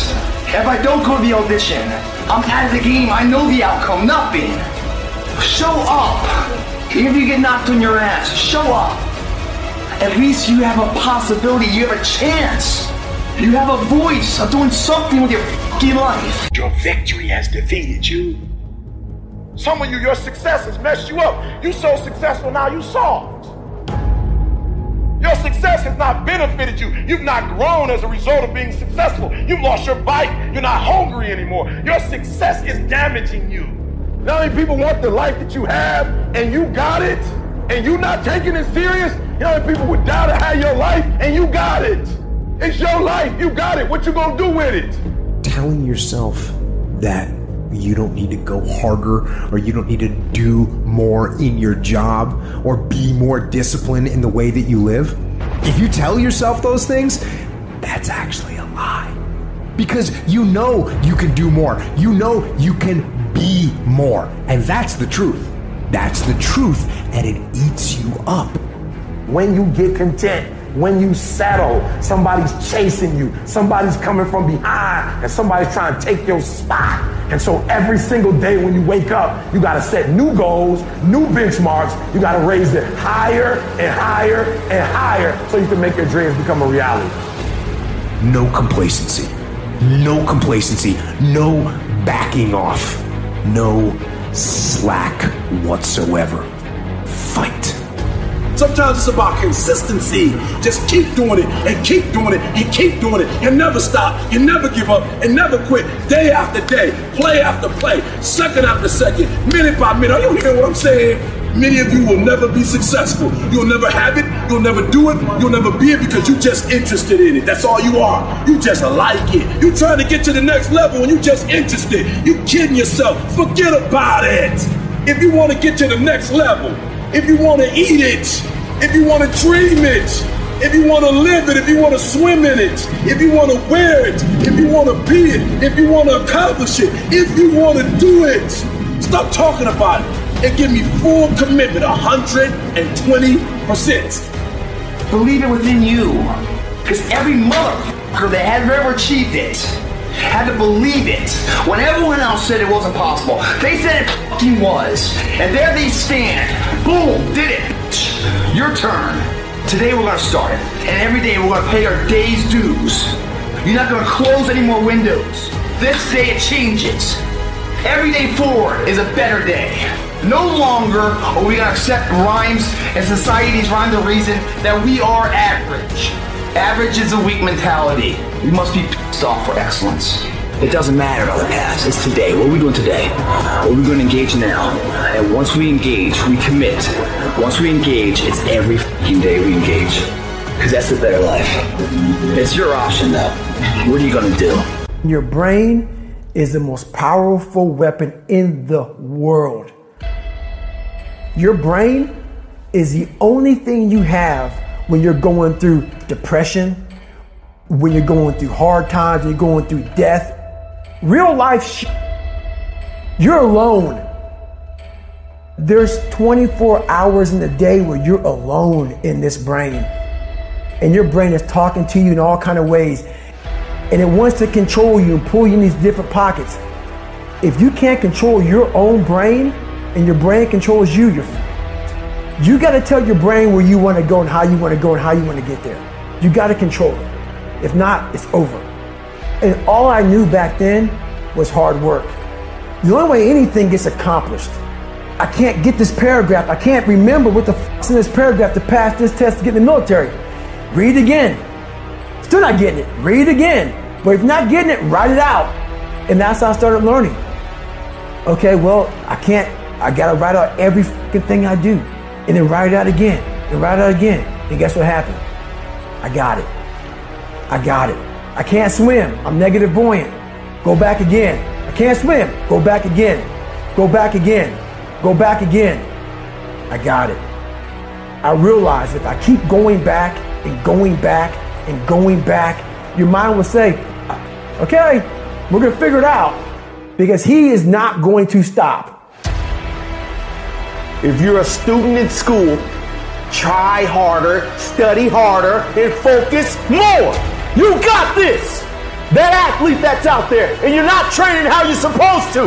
If I don't go to the audition, I'm out of the game. I know the outcome. Nothing. Show up. If you get knocked on your ass, show up. At least you have a possibility. You have a chance. You have a voice of doing something with your fucking life. Your victory has defeated you. Some of you, your success has messed you up. You so successful now, you soft. Your success has not benefited you. You've not grown as a result of being successful. You've lost your bite. You're not hungry anymore. Your success is damaging you. Not many people want the life that you have, and you got it, and you not taking it serious. You know, people would die to have your life, and you got it. It's your life. You got it. What you gonna do with it? Telling yourself that you don't need to go harder or you don't need to do more in your job or be more disciplined in the way that you live. If you tell yourself those things, that's actually a lie. Because you know you can do more. You know you can be more. And that's the truth. That's the truth. And it eats you up. When you get content, when you settle, somebody's chasing you, somebody's coming from behind, and somebody's trying to take your spot. And so every single day when you wake up, you got to set new goals, new benchmarks. You got to raise it higher and higher and higher so you can make your dreams become a reality. No complacency. No complacency. No backing off. No slack whatsoever. Fight. Sometimes it's about consistency. Just keep doing it and keep doing it and keep doing it and never stop and never give up and never quit. Day after day, play after play, second after second, minute by minute. Are you hearing what I'm saying? Many of you will never be successful. You'll never have it. You'll never do it. You'll never be it because you're just interested in it. That's all you are. You just like it. You're trying to get to the next level and you're just interested. You kidding yourself. Forget about it. If you want to get to the next level, if you want to eat it, if you want to dream it, if you want to live it, if you want to swim in it, if you want to wear it, if you want to be it, if you want to accomplish it, if you want to do it, stop talking about it and give me full commitment, 120%. Believe it within you. Because every motherfucker that had ever achieved it had to believe it when everyone else said it wasn't possible. They said it fucking was. And there they stand. Boom, did it. Your turn. Today we're gonna start it. And every day we're gonna pay our day's dues. You're not gonna close any more windows. This day it changes. Every day forward is a better day. No longer are we gonna accept rhymes and society's rhyme the reason that we are average. Average is a weak mentality. We must be pissed off for excellence. It doesn't matter about the past. It's today. What are we doing today? What are we going to engage now? And once we engage, we commit. Once we engage, it's every fucking day we engage. Because that's the better life. It's your option, though. What are you going to do? Your brain is the most powerful weapon in the world. Your brain is the only thing you have when you're going through depression, when you're going through hard times, when you're going through death. Real life, sh- you're alone. There's 24 hours in the day where you're alone in this brain. And your brain is talking to you in all kind of ways. And it wants to control you and pull you in these different pockets. If you can't control your own brain and your brain controls you, you're you got to tell your brain where you want to go and how you want to go and how you want to get there. You got to control it. If not, it's over. And all I knew back then was hard work. The only way anything gets accomplished, I can't get this paragraph. I can't remember what the fuck's in this paragraph to pass this test to get in the military. Read again. Still not getting it. Read again. But if not getting it, write it out. And that's how I started learning. Okay, well, I can't, I gotta write out every thing I do and then write it out again, and write it out again. And guess what happened? I got it. I got it. I can't swim. I'm negative buoyant. Go back again. I can't swim. Go back again. Go back again. Go back again. I got it. I realized if I keep going back and going back and going back, your mind will say, okay, we're going to figure it out because he is not going to stop. If you're a student in school, try harder, study harder, and focus more. You got this. That athlete that's out there, and you're not training how you're supposed to.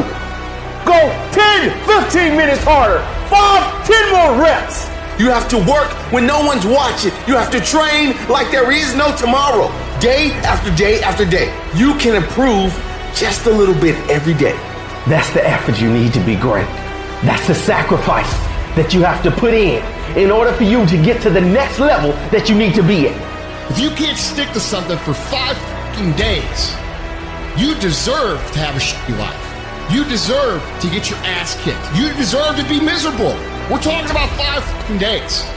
Go 10, 15 minutes harder, 5, 10 more reps. You have to work when no one's watching. You have to train like there is no tomorrow. Day after day after day. You can improve just a little bit every day. That's the effort you need to be great. That's the sacrifice that you have to put in in order for you to get to the next level that you need to be at. If you can't stick to something for five days, you deserve to have a shitty life. You deserve to get your ass kicked. You deserve to be miserable. We're talking about five days.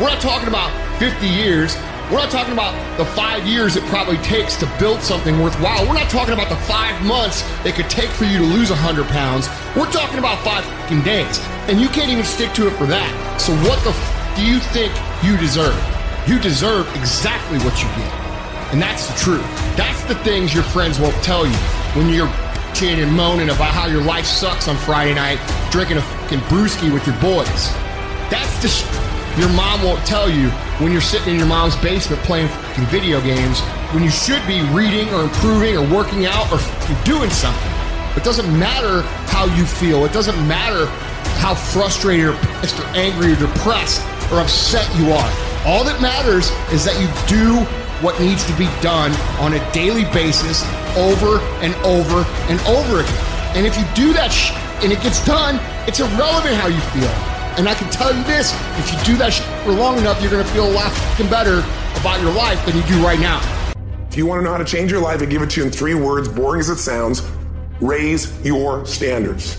We're not talking about 50 years. We're not talking about the five years it probably takes to build something worthwhile. We're not talking about the five months it could take for you to lose 100 pounds. We're talking about five days. And you can't even stick to it for that. So what the do you think you deserve? You deserve exactly what you get. And that's the truth. That's the things your friends won't tell you when you're and moaning about how your life sucks on Friday night, drinking a fucking brewski with your boys. That's the sh- your mom won't tell you when you're sitting in your mom's basement playing fucking video games when you should be reading or improving or working out or doing something. It doesn't matter how you feel. It doesn't matter how frustrated or pissed or angry or depressed or upset you are. All that matters is that you do what needs to be done on a daily basis over and over and over again. And if you do that sh- and it gets done, it's irrelevant how you feel. And I can tell you this, if you do that sh- for long enough, you're gonna feel a lot better about your life than you do right now. If you want to know how to change your life, I give it to you in three words, boring as it sounds raise your standards.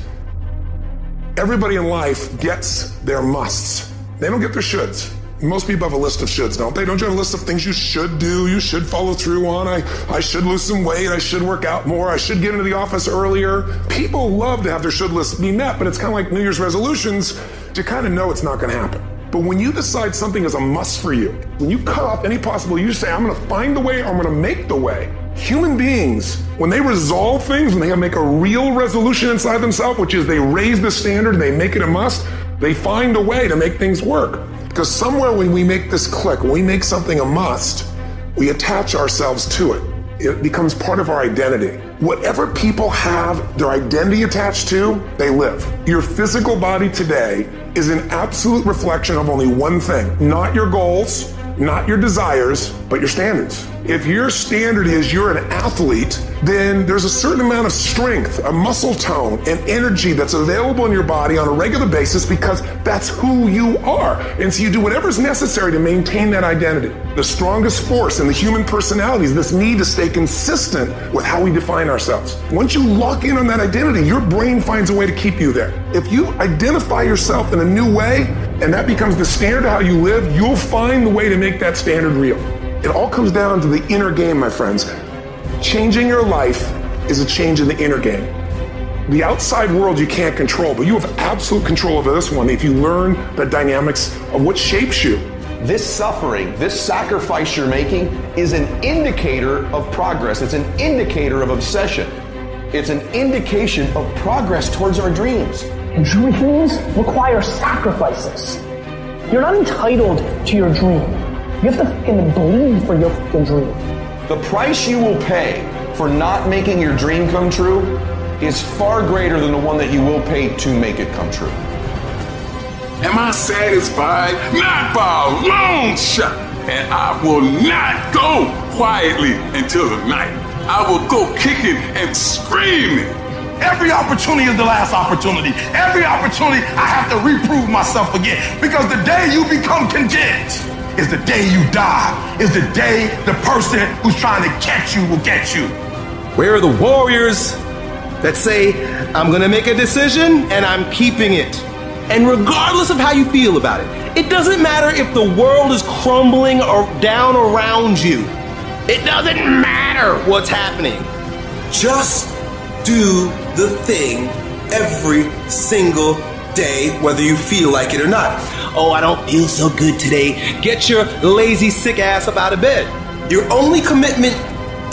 Everybody in life gets their musts, they don't get their shoulds. Most people have a list of shoulds, don't they? Don't you have a list of things you should do, you should follow through on? I, I should lose some weight, I should work out more, I should get into the office earlier. People love to have their should list be met, but it's kind of like New Year's resolutions to kind of know it's not going to happen. But when you decide something is a must for you, when you cut off any possible, you say, I'm going to find the way, I'm going to make the way. Human beings, when they resolve things, when they make a real resolution inside themselves, which is they raise the standard, and they make it a must, they find a way to make things work. Because somewhere when we make this click, when we make something a must, we attach ourselves to it. It becomes part of our identity. Whatever people have their identity attached to, they live. Your physical body today is an absolute reflection of only one thing not your goals, not your desires, but your standards. If your standard is you're an athlete, then there's a certain amount of strength, a muscle tone, and energy that's available in your body on a regular basis because that's who you are. And so you do whatever's necessary to maintain that identity. The strongest force in the human personality is this need to stay consistent with how we define ourselves. Once you lock in on that identity, your brain finds a way to keep you there. If you identify yourself in a new way, and that becomes the standard of how you live, you'll find the way to make that standard real. It all comes down to the inner game, my friends. Changing your life is a change in the inner game. The outside world you can't control, but you have absolute control over this one if you learn the dynamics of what shapes you. This suffering, this sacrifice you're making is an indicator of progress. It's an indicator of obsession. It's an indication of progress towards our dreams. Dreams require sacrifices. You're not entitled to your dream. You have to fucking bleed for your fucking dream. The price you will pay for not making your dream come true is far greater than the one that you will pay to make it come true. Am I satisfied? Not by a long shot. And I will not go quietly until the night. I will go kicking and screaming. Every opportunity is the last opportunity. Every opportunity I have to reprove myself again. Because the day you become content is the day you die. Is the day the person who's trying to catch you will get you. Where are the warriors that say, I'm gonna make a decision and I'm keeping it? And regardless of how you feel about it, it doesn't matter if the world is crumbling or down around you. It doesn't matter what's happening. Just do the thing every single day, whether you feel like it or not. Oh, I don't feel so good today. Get your lazy, sick ass up out of bed. Your only commitment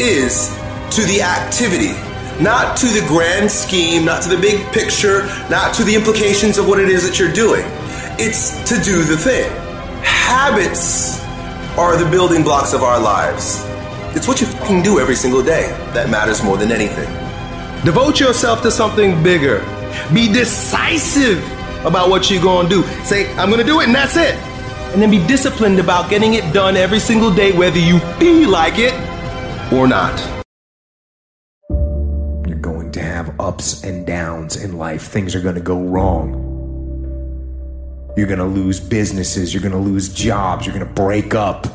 is to the activity, Not to the grand scheme, not to the big picture, not to the implications of what it is that you're doing. It's to do the thing. Habits are the building blocks of our lives. It's what you can do every single day that matters more than anything. Devote yourself to something bigger. Be decisive about what you're going to do. Say, I'm going to do it, and that's it. And then be disciplined about getting it done every single day, whether you feel like it or not. You're going to have ups and downs in life. Things are going to go wrong. You're going to lose businesses. You're going to lose jobs. You're going to break up.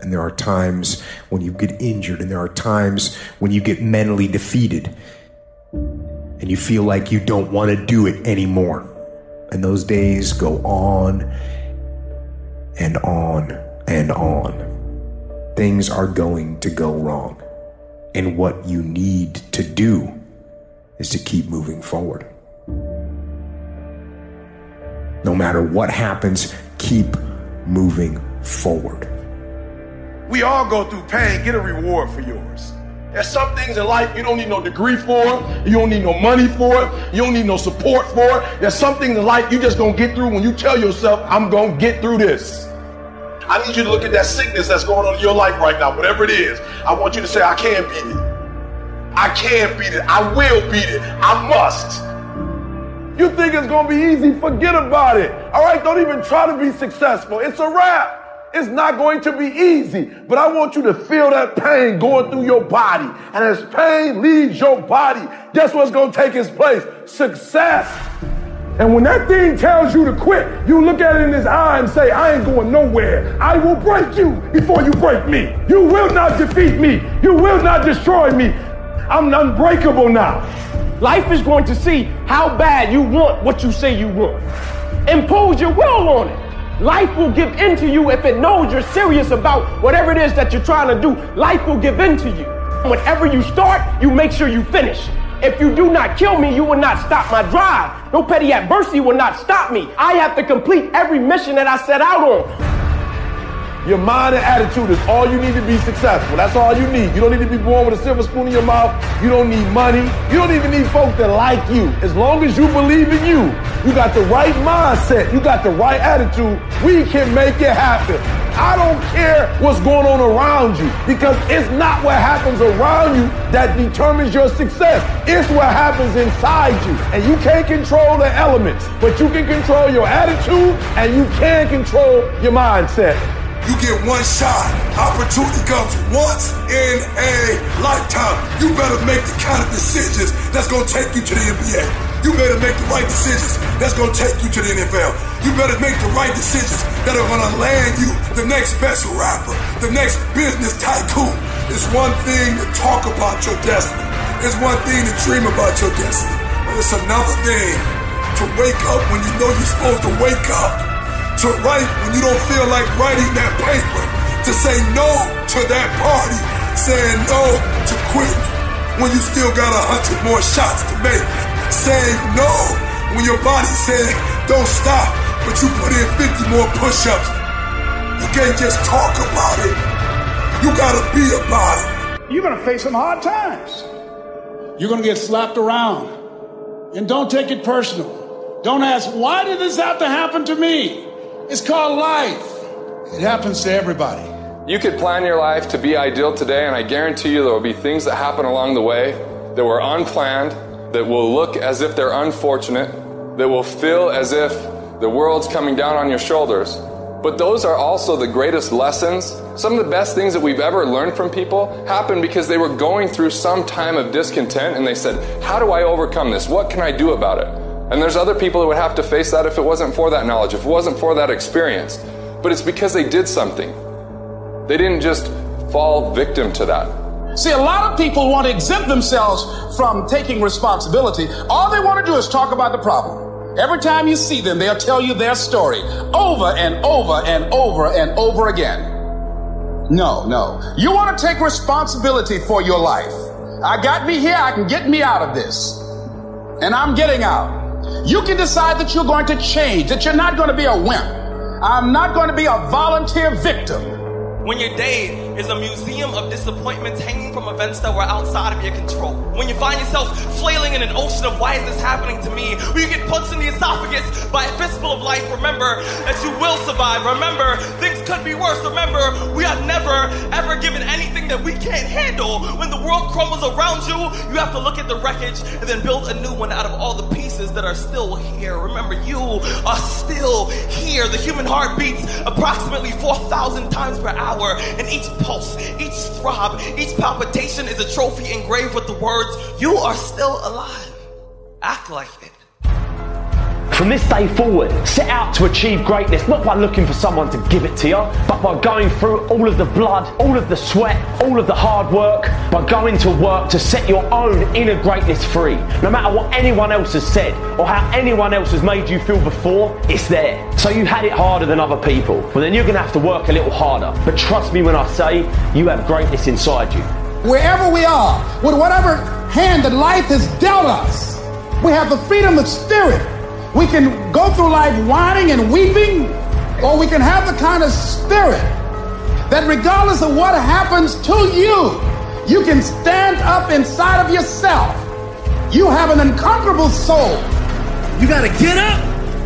And there are times when you get injured, and there are times when you get mentally defeated, and you feel like you don't want to do it anymore. And those days go on and on and on. Things are going to go wrong. And what you need to do is to keep moving forward. No matter what happens, keep moving forward. We all go through pain. Get a reward for yours. There's some things in life you don't need no degree for. You don't need no money for it. You don't need no support for it. There's some things in life you just gonna get through when you tell yourself, I'm gonna get through this. I need you to look at that sickness that's going on in your life right now, whatever it is. I want you to say, I can beat it. I can beat it. I will beat it. I must. You think it's gonna be easy? Forget about it. All right, don't even try to be successful. It's a wrap. It's not going to be easy, but I want you to feel that pain going through your body. And as pain leaves your body, guess what's going to take its place? Success. And when that thing tells you to quit, you look at it in his eye and say, I ain't going nowhere. I will break you before you break me. You will not defeat me. You will not destroy me. I'm unbreakable now. Life is going to see how bad you want what you say you want. Impose your will on it. Life will give in to you if it knows you're serious about whatever it is that you're trying to do. Life will give in to you. Whenever you start, you make sure you finish. If you do not kill me, you will not stop my drive. No petty adversity will not stop me. I have to complete every mission that I set out on. Your mind and attitude is all you need to be successful. That's all you need. You don't need to be born with a silver spoon in your mouth. You don't need money. You don't even need folk that like you. As long as you believe in you, you got the right mindset, you got the right attitude, we can make it happen. I don't care what's going on around you because it's not what happens around you that determines your success. It's what happens inside you. And you can't control the elements, but you can control your attitude and you can control your mindset. You get one shot. Opportunity comes once in a lifetime. You better make the kind of decisions that's going to take you to the NBA. You better make the right decisions that's going to take you to the NFL. You better make the right decisions that are going to land you the next best rapper, the next business tycoon. It's one thing to talk about your destiny. It's one thing to dream about your destiny. But it's another thing to wake up when you know you're supposed to wake up to write when you don't feel like writing that paper, to say no to that party, saying no to quit when you still got a hundred more shots to make, saying no when your body said don't stop, but you put in 50 more push-ups. You can't just talk about it. You gotta be about it. You're gonna face some hard times. You're gonna get slapped around. And don't take it personal. Don't ask, why did this have to happen to me? It's called life. It happens to everybody. You could plan your life to be ideal today, and I guarantee you there will be things that happen along the way that were unplanned, that will look as if they're unfortunate, that will feel as if the world's coming down on your shoulders. But those are also the greatest lessons. Some of the best things that we've ever learned from people happen because they were going through some time of discontent and they said, How do I overcome this? What can I do about it? And there's other people that would have to face that if it wasn't for that knowledge, if it wasn't for that experience. But it's because they did something. They didn't just fall victim to that. See, a lot of people want to exempt themselves from taking responsibility. All they want to do is talk about the problem. Every time you see them, they'll tell you their story over and over and over and over again. No, no. You want to take responsibility for your life. I got me here, I can get me out of this. And I'm getting out. You can decide that you're going to change, that you're not going to be a wimp. I'm not going to be a volunteer victim. When your day is a museum of disappointments hanging from events that were outside of your control. When you find yourself flailing in an ocean of why is this happening to me? When you get punched in the esophagus by a fistful of life, remember that you will survive. Remember, things could be worse. Remember, we are never, ever given anything that we can't handle. When the world crumbles around you, you have to look at the wreckage and then build a new one out of all the pieces that are still here. Remember, you are still here. The human heart beats approximately 4,000 times per hour, and each pulse, each throb, each palpitation is a trophy engraved with the words, You are still alive. Act like it. From this day forward, set out to achieve greatness not by looking for someone to give it to you, but by going through all of the blood, all of the sweat, all of the hard work, by going to work to set your own inner greatness free. No matter what anyone else has said or how anyone else has made you feel before, it's there. So you had it harder than other people. Well, then you're going to have to work a little harder. But trust me when I say you have greatness inside you. Wherever we are, with whatever hand that life has dealt us, we have the freedom of spirit we can go through life whining and weeping, or we can have the kind of spirit that regardless of what happens to you, you can stand up inside of yourself. You have an unconquerable soul. You got to get up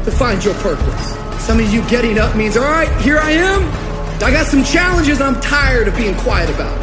to find your purpose. Some of you getting up means, all right, here I am. I got some challenges I'm tired of being quiet about.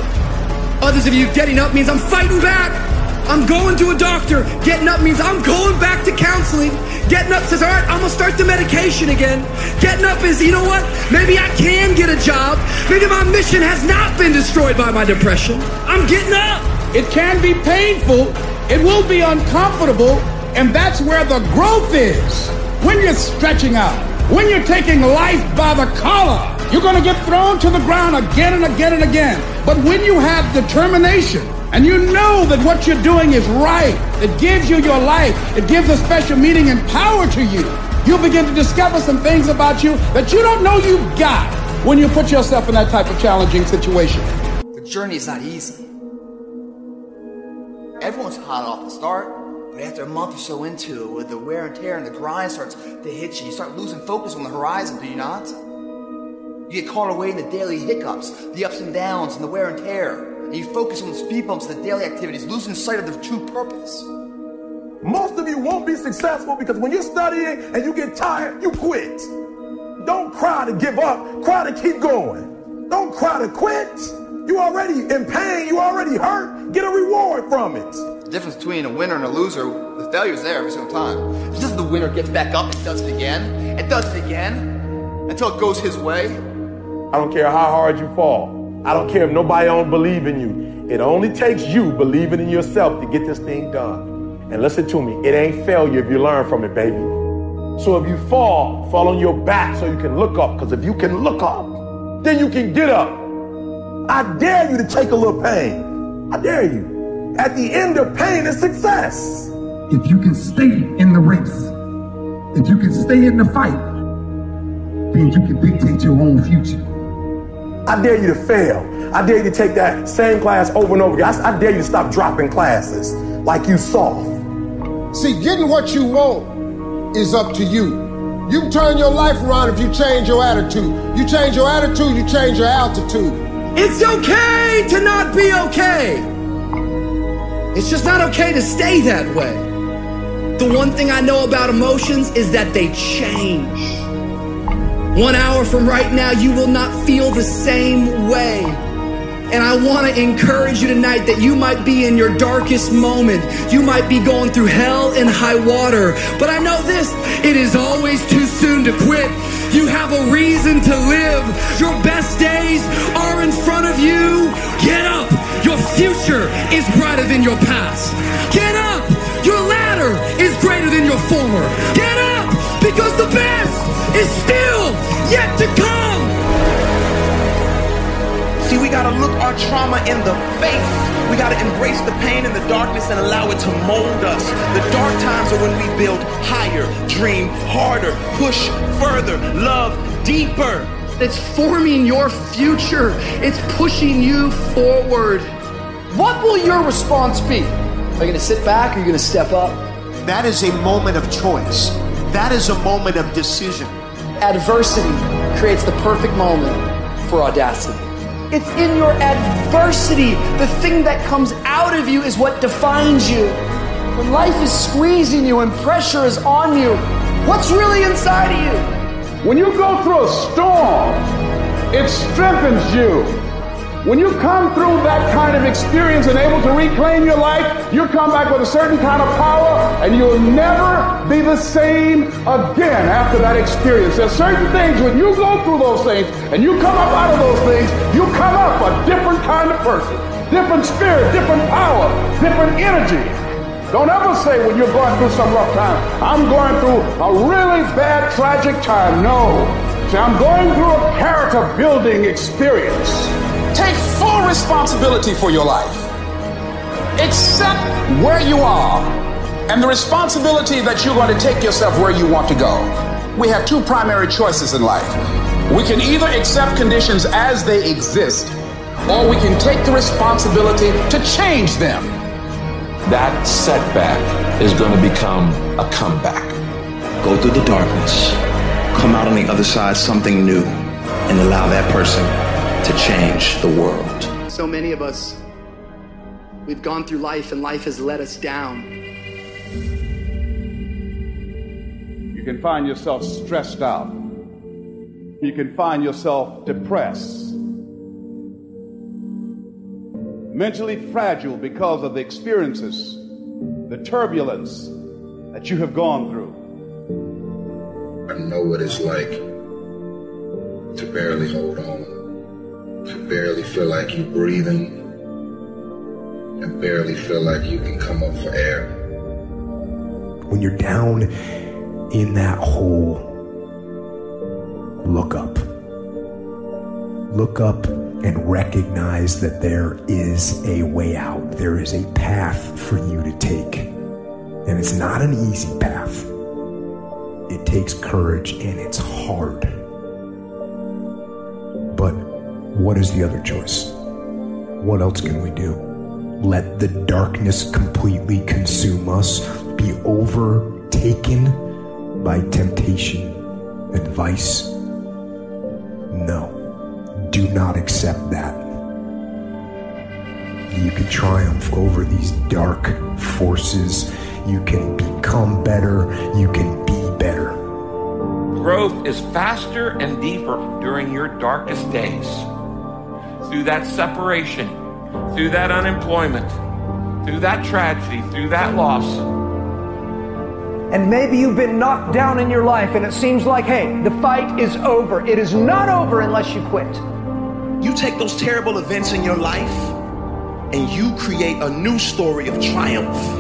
Others of you getting up means I'm fighting back. I'm going to a doctor. Getting up means I'm going back to counseling. Getting up says, all right, I'm going to start the medication again. Getting up is, you know what? Maybe I can get a job. Maybe my mission has not been destroyed by my depression. I'm getting up. It can be painful. It will be uncomfortable. And that's where the growth is. When you're stretching out, when you're taking life by the collar, you're going to get thrown to the ground again and again and again. But when you have determination, and you know that what you're doing is right, it gives you your life, it gives a special meaning and power to you, you'll begin to discover some things about you that you don't know you've got when you put yourself in that type of challenging situation. The journey is not easy. Everyone's hot off the start, but after a month or so into it, with the wear and tear and the grind starts to hit you, you start losing focus on the horizon, do you not? You get caught away in the daily hiccups, the ups and downs, and the wear and tear and you focus on the speed bumps, the daily activities, losing sight of the true purpose. Most of you won't be successful because when you're studying and you get tired, you quit. Don't cry to give up, cry to keep going. Don't cry to quit. You already in pain, you already hurt. Get a reward from it. The difference between a winner and a loser, the failure's there every single time. It's just the winner gets back up and does it again, and does it again, until it goes his way. I don't care how hard you fall. I don't care if nobody don't believe in you. It only takes you believing in yourself to get this thing done. And listen to me, it ain't failure if you learn from it, baby. So if you fall, fall on your back so you can look up. Because if you can look up, then you can get up. I dare you to take a little pain. I dare you. At the end of pain is success. If you can stay in the race, if you can stay in the fight, then you can dictate your own future. I dare you to fail. I dare you to take that same class over and over again. I, I dare you to stop dropping classes like you soft. See, getting what you want is up to you. You can turn your life around if you change your attitude. You change your attitude, you change your altitude. It's okay to not be okay. It's just not okay to stay that way. The one thing I know about emotions is that they change. One hour from right now, you will not feel the same way. And I want to encourage you tonight that you might be in your darkest moment. You might be going through hell and high water. But I know this, it is always too soon to quit. You have a reason to live. Your best days are in front of you. Get up. Your future is brighter than your past. Get up. Your latter is greater than your former. Get up because the best is still yet to come. See, we gotta look our trauma in the face. We gotta embrace the pain and the darkness and allow it to mold us. The dark times are when we build higher, dream harder, push further, love deeper. It's forming your future. It's pushing you forward. What will your response be? Are you gonna sit back or are you gonna step up? That is a moment of choice. That is a moment of decision. Adversity creates the perfect moment for audacity. It's in your adversity. The thing that comes out of you is what defines you. When life is squeezing you and pressure is on you, what's really inside of you? When you go through a storm, it strengthens you. When you come through that kind of experience and able to reclaim your life, you come back with a certain kind of power and you'll never be the same again after that experience. There's certain things when you go through those things and you come up out of those things, you come up a different kind of person, different spirit, different power, different energy. Don't ever say when you're going through some rough time, I'm going through a really bad, tragic time. No. Say, I'm going through a character building experience. Take full responsibility for your life. Accept where you are and the responsibility that you're going to take yourself where you want to go. We have two primary choices in life. We can either accept conditions as they exist, or we can take the responsibility to change them. That setback is going to become a comeback. Go through the darkness, come out on the other side something new, and allow that person to change the world. So many of us, we've gone through life and life has let us down. You can find yourself stressed out. You can find yourself depressed. Mentally fragile because of the experiences, the turbulence that you have gone through. I know what it's like to barely hold on, to barely feel like you're breathing, and barely feel like you can come up for air. When you're down in that hole, look up. Look up and recognize that there is a way out. There is a path for you to take. And it's not an easy path. It takes courage and it's hard. What is the other choice? What else can we do? Let the darkness completely consume us, be overtaken by temptation and vice? No. Do not accept that. You can triumph over these dark forces. You can become better. You can be better. Growth is faster and deeper during your darkest days. Through that separation, through that unemployment, through that tragedy, through that loss. And maybe you've been knocked down in your life and it seems like, hey, the fight is over. It is not over unless you quit. You take those terrible events in your life and you create a new story of triumph.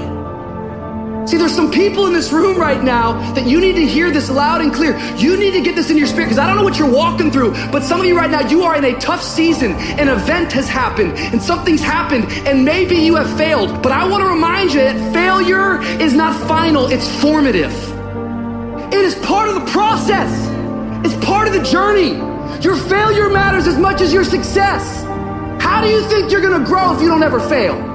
See, there's some people in this room right now that you need to hear this loud and clear. You need to get this in your spirit because I don't know what you're walking through, but some of you right now, you are in a tough season. An event has happened and something's happened, and maybe you have failed. But I want to remind you that failure is not final, it's formative. It is part of the process, it's part of the journey. Your failure matters as much as your success. How do you think you're going to grow if you don't ever fail?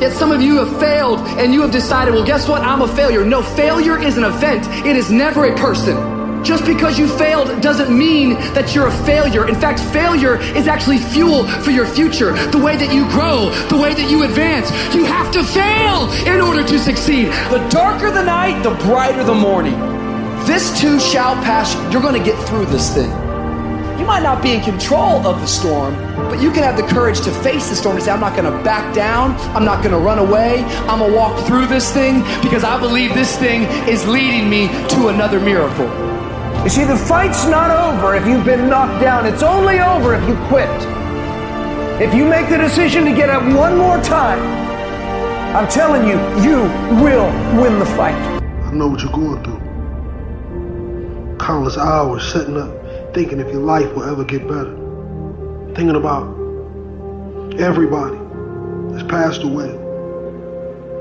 Yet some of you have failed and you have decided, well, guess what? I'm a failure. No, failure is an event. It is never a person. Just because you failed doesn't mean that you're a failure. In fact, failure is actually fuel for your future. The way that you grow, the way that you advance. You have to fail in order to succeed. The darker the night, the brighter the morning. This too shall pass. You're going to get through this thing. You might not be in control of the storm, but you can have the courage to face the storm and say, I'm not going to back down. I'm not going to run away. I'm going to walk through this thing because I believe this thing is leading me to another miracle. You see, the fight's not over if you've been knocked down. It's only over if you quit. If you make the decision to get up one more time, I'm telling you, you will win the fight. I know what you're going through. Countless hours setting up thinking if your life will ever get better. Thinking about everybody that's passed away,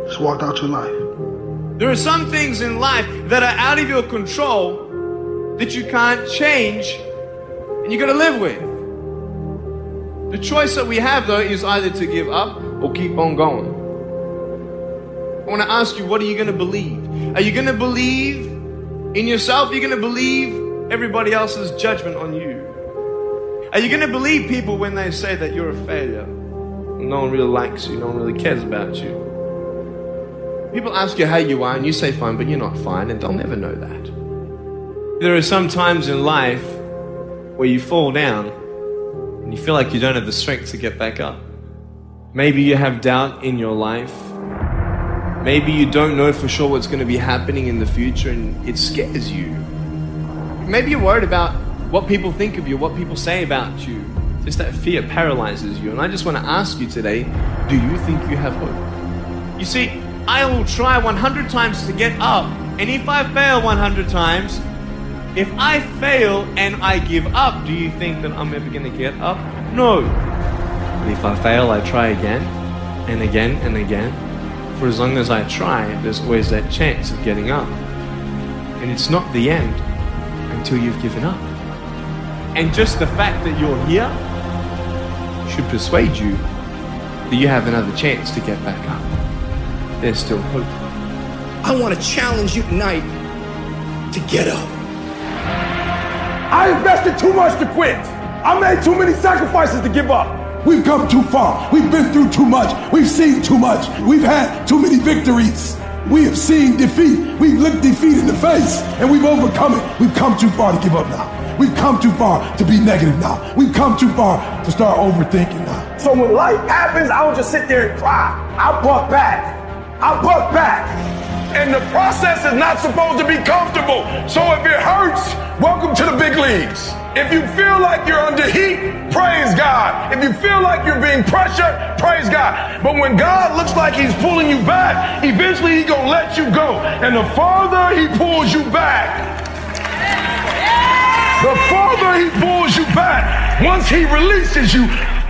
just walked out your life. There are some things in life that are out of your control that you can't change and you gotta live with. The choice that we have though is either to give up or keep on going. I wanna ask you, what are you gonna believe? Are you gonna believe in yourself? You're you gonna believe everybody else's judgment on you? Are you going to believe people when they say that you're a failure? No one really likes you, no one really cares about you. People ask you how you are, and you say fine, but you're not fine, and they'll never know that. There are some times in life where you fall down and you feel like you don't have the strength to get back up. Maybe you have doubt in your life. Maybe you don't know for sure what's going to be happening in the future and it scares you. Maybe you're worried about what people think of you, what people say about you. Just that fear paralyzes you. And I just want to ask you today do you think you have hope? You see, I will try 100 times to get up, and if I fail 100 times, if I fail and I give up, do you think that I'm ever going to get up? No. But if I fail, I try again and again and again. For as long as I try, there's always that chance of getting up. And it's not the end until you've given up. And just the fact that you're here should persuade you that you have another chance to get back up. There's still hope. I want to challenge you tonight to get up. I invested too much to quit. I made too many sacrifices to give up. We've come too far. We've been through too much. We've seen too much. We've had too many victories. We have seen defeat. We've looked defeat in the face and we've overcome it. We've come too far to give up now. We've come too far to be negative now. We've come too far to start overthinking now. So when life happens, I don't just sit there and cry. I buck back. I buck back. And the process is not supposed to be comfortable. So if it hurts, welcome to the big leagues. If you feel like you're under heat, praise God. If you feel like you're being pressured, praise God. But when God looks like he's pulling you back, eventually he's going to let you go. And the farther he pulls you back, the farther he pulls you back, once he releases you,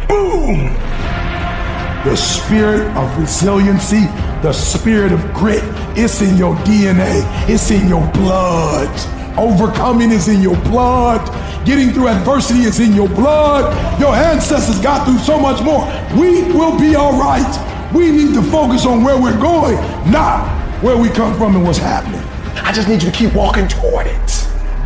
boom, The spirit of resiliency, the spirit of grit, it's in your DNA, it's in your blood. Overcoming is in your blood. Getting through adversity is in your blood. Your ancestors got through so much more. We will be all right. We need to focus on where we're going, not where we come from and what's happening. I just need you to keep walking toward it.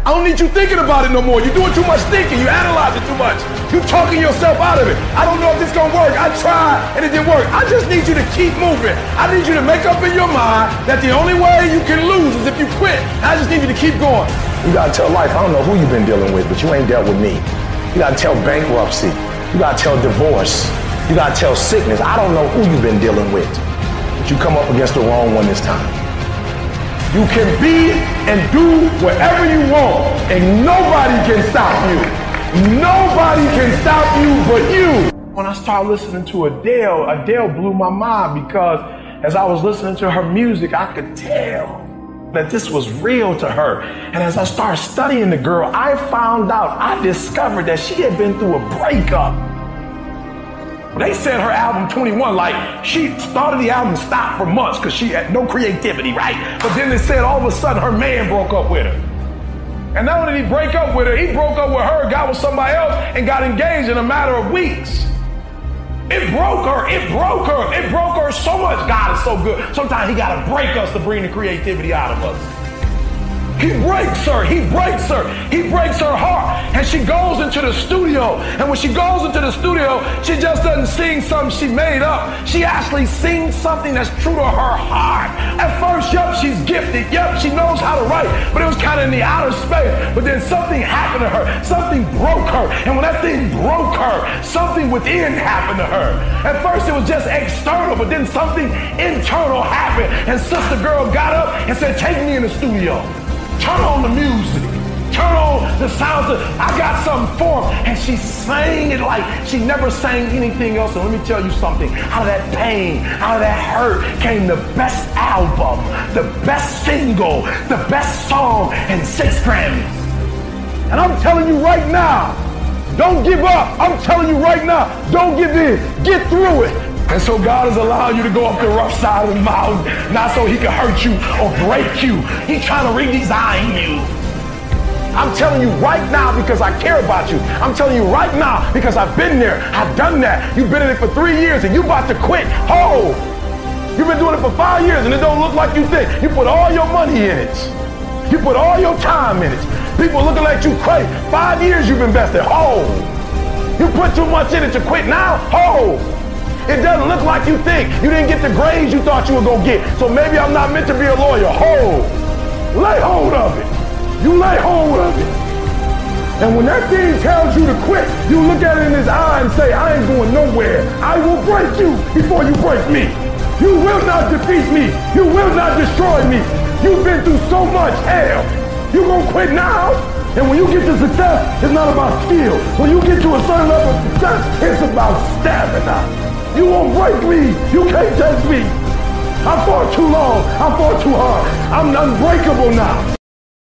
I don't need you thinking about it no more. You're doing too much thinking. You analyze it too much. You're talking yourself out of it. I don't know if this gonna work. I tried and it didn't work. I just need you to keep moving. I need you to make up in your mind that the only way you can lose is if you quit. I just need you to keep going. You gotta tell life, I don't know who you've been dealing with, but you ain't dealt with me. You gotta tell bankruptcy. You gotta tell divorce. You gotta tell sickness. I don't know who you've been dealing with, but you come up against the wrong one this time. You can be and do whatever you want, and nobody can stop you. Nobody can stop you but you. When I started listening to Adele, Adele blew my mind because as I was listening to her music, I could tell that this was real to her. And as I started studying the girl, I found out, I discovered that she had been through a breakup. They said her album 21, like she started the album stopped for months because she had no creativity, right? But then they said all of a sudden her man broke up with her. And not only did he break up with her, he broke up with her, got with somebody else, and got engaged in a matter of weeks. It broke her. It broke her. It broke her so much. God is so good. Sometimes he got to break us to bring the creativity out of us. He breaks her. He breaks her. He breaks her heart. And she goes into the studio. And when she goes into the studio, she just doesn't sing something she made up. She actually sings something that's true to her heart. At first, yep, she's gifted. Yep, she knows how to write. But it was kind of in the outer space. But then something happened to her. Something broke her. And when that thing broke her, something within happened to her. At first, it was just external. But then something internal happened. And Sister Girl got up and said, Take me in the studio. Turn on the music. Turn on the sounds of, I got something for him. And she sang it like she never sang anything else. And let me tell you something. Out of that pain, out of that hurt came the best album, the best single, the best song, and six Grammys. And I'm telling you right now, don't give up. I'm telling you right now, don't give in. Get through it. And so God is allowing you to go up the rough side of the mountain, not so he can hurt you or break you. He's trying to redesign you. I'm telling you right now because I care about you. I'm telling you right now because I've been there. I've done that. You've been in it for three years and you about to quit. Oh, you've been doing it for five years and it don't look like you think. You put all your money in it. You put all your time in it. People looking at you crazy. Five years you've invested. Oh, You put too much in it to quit now? Ho! It doesn't look like you think. You didn't get the grades you thought you were going to get. So maybe I'm not meant to be a lawyer. Hold. Lay hold of it. You lay hold of it. And when that thing tells you to quit, you look at it in his eye and say, I ain't going nowhere. I will break you before you break me. You will not defeat me. You will not destroy me. You've been through so much hell. You gonna quit now? And when you get to success, it's not about skill. When you get to a certain level of success, it's about stamina. You won't break me. You can't touch me. I fought too long. I fought too hard. I'm unbreakable now.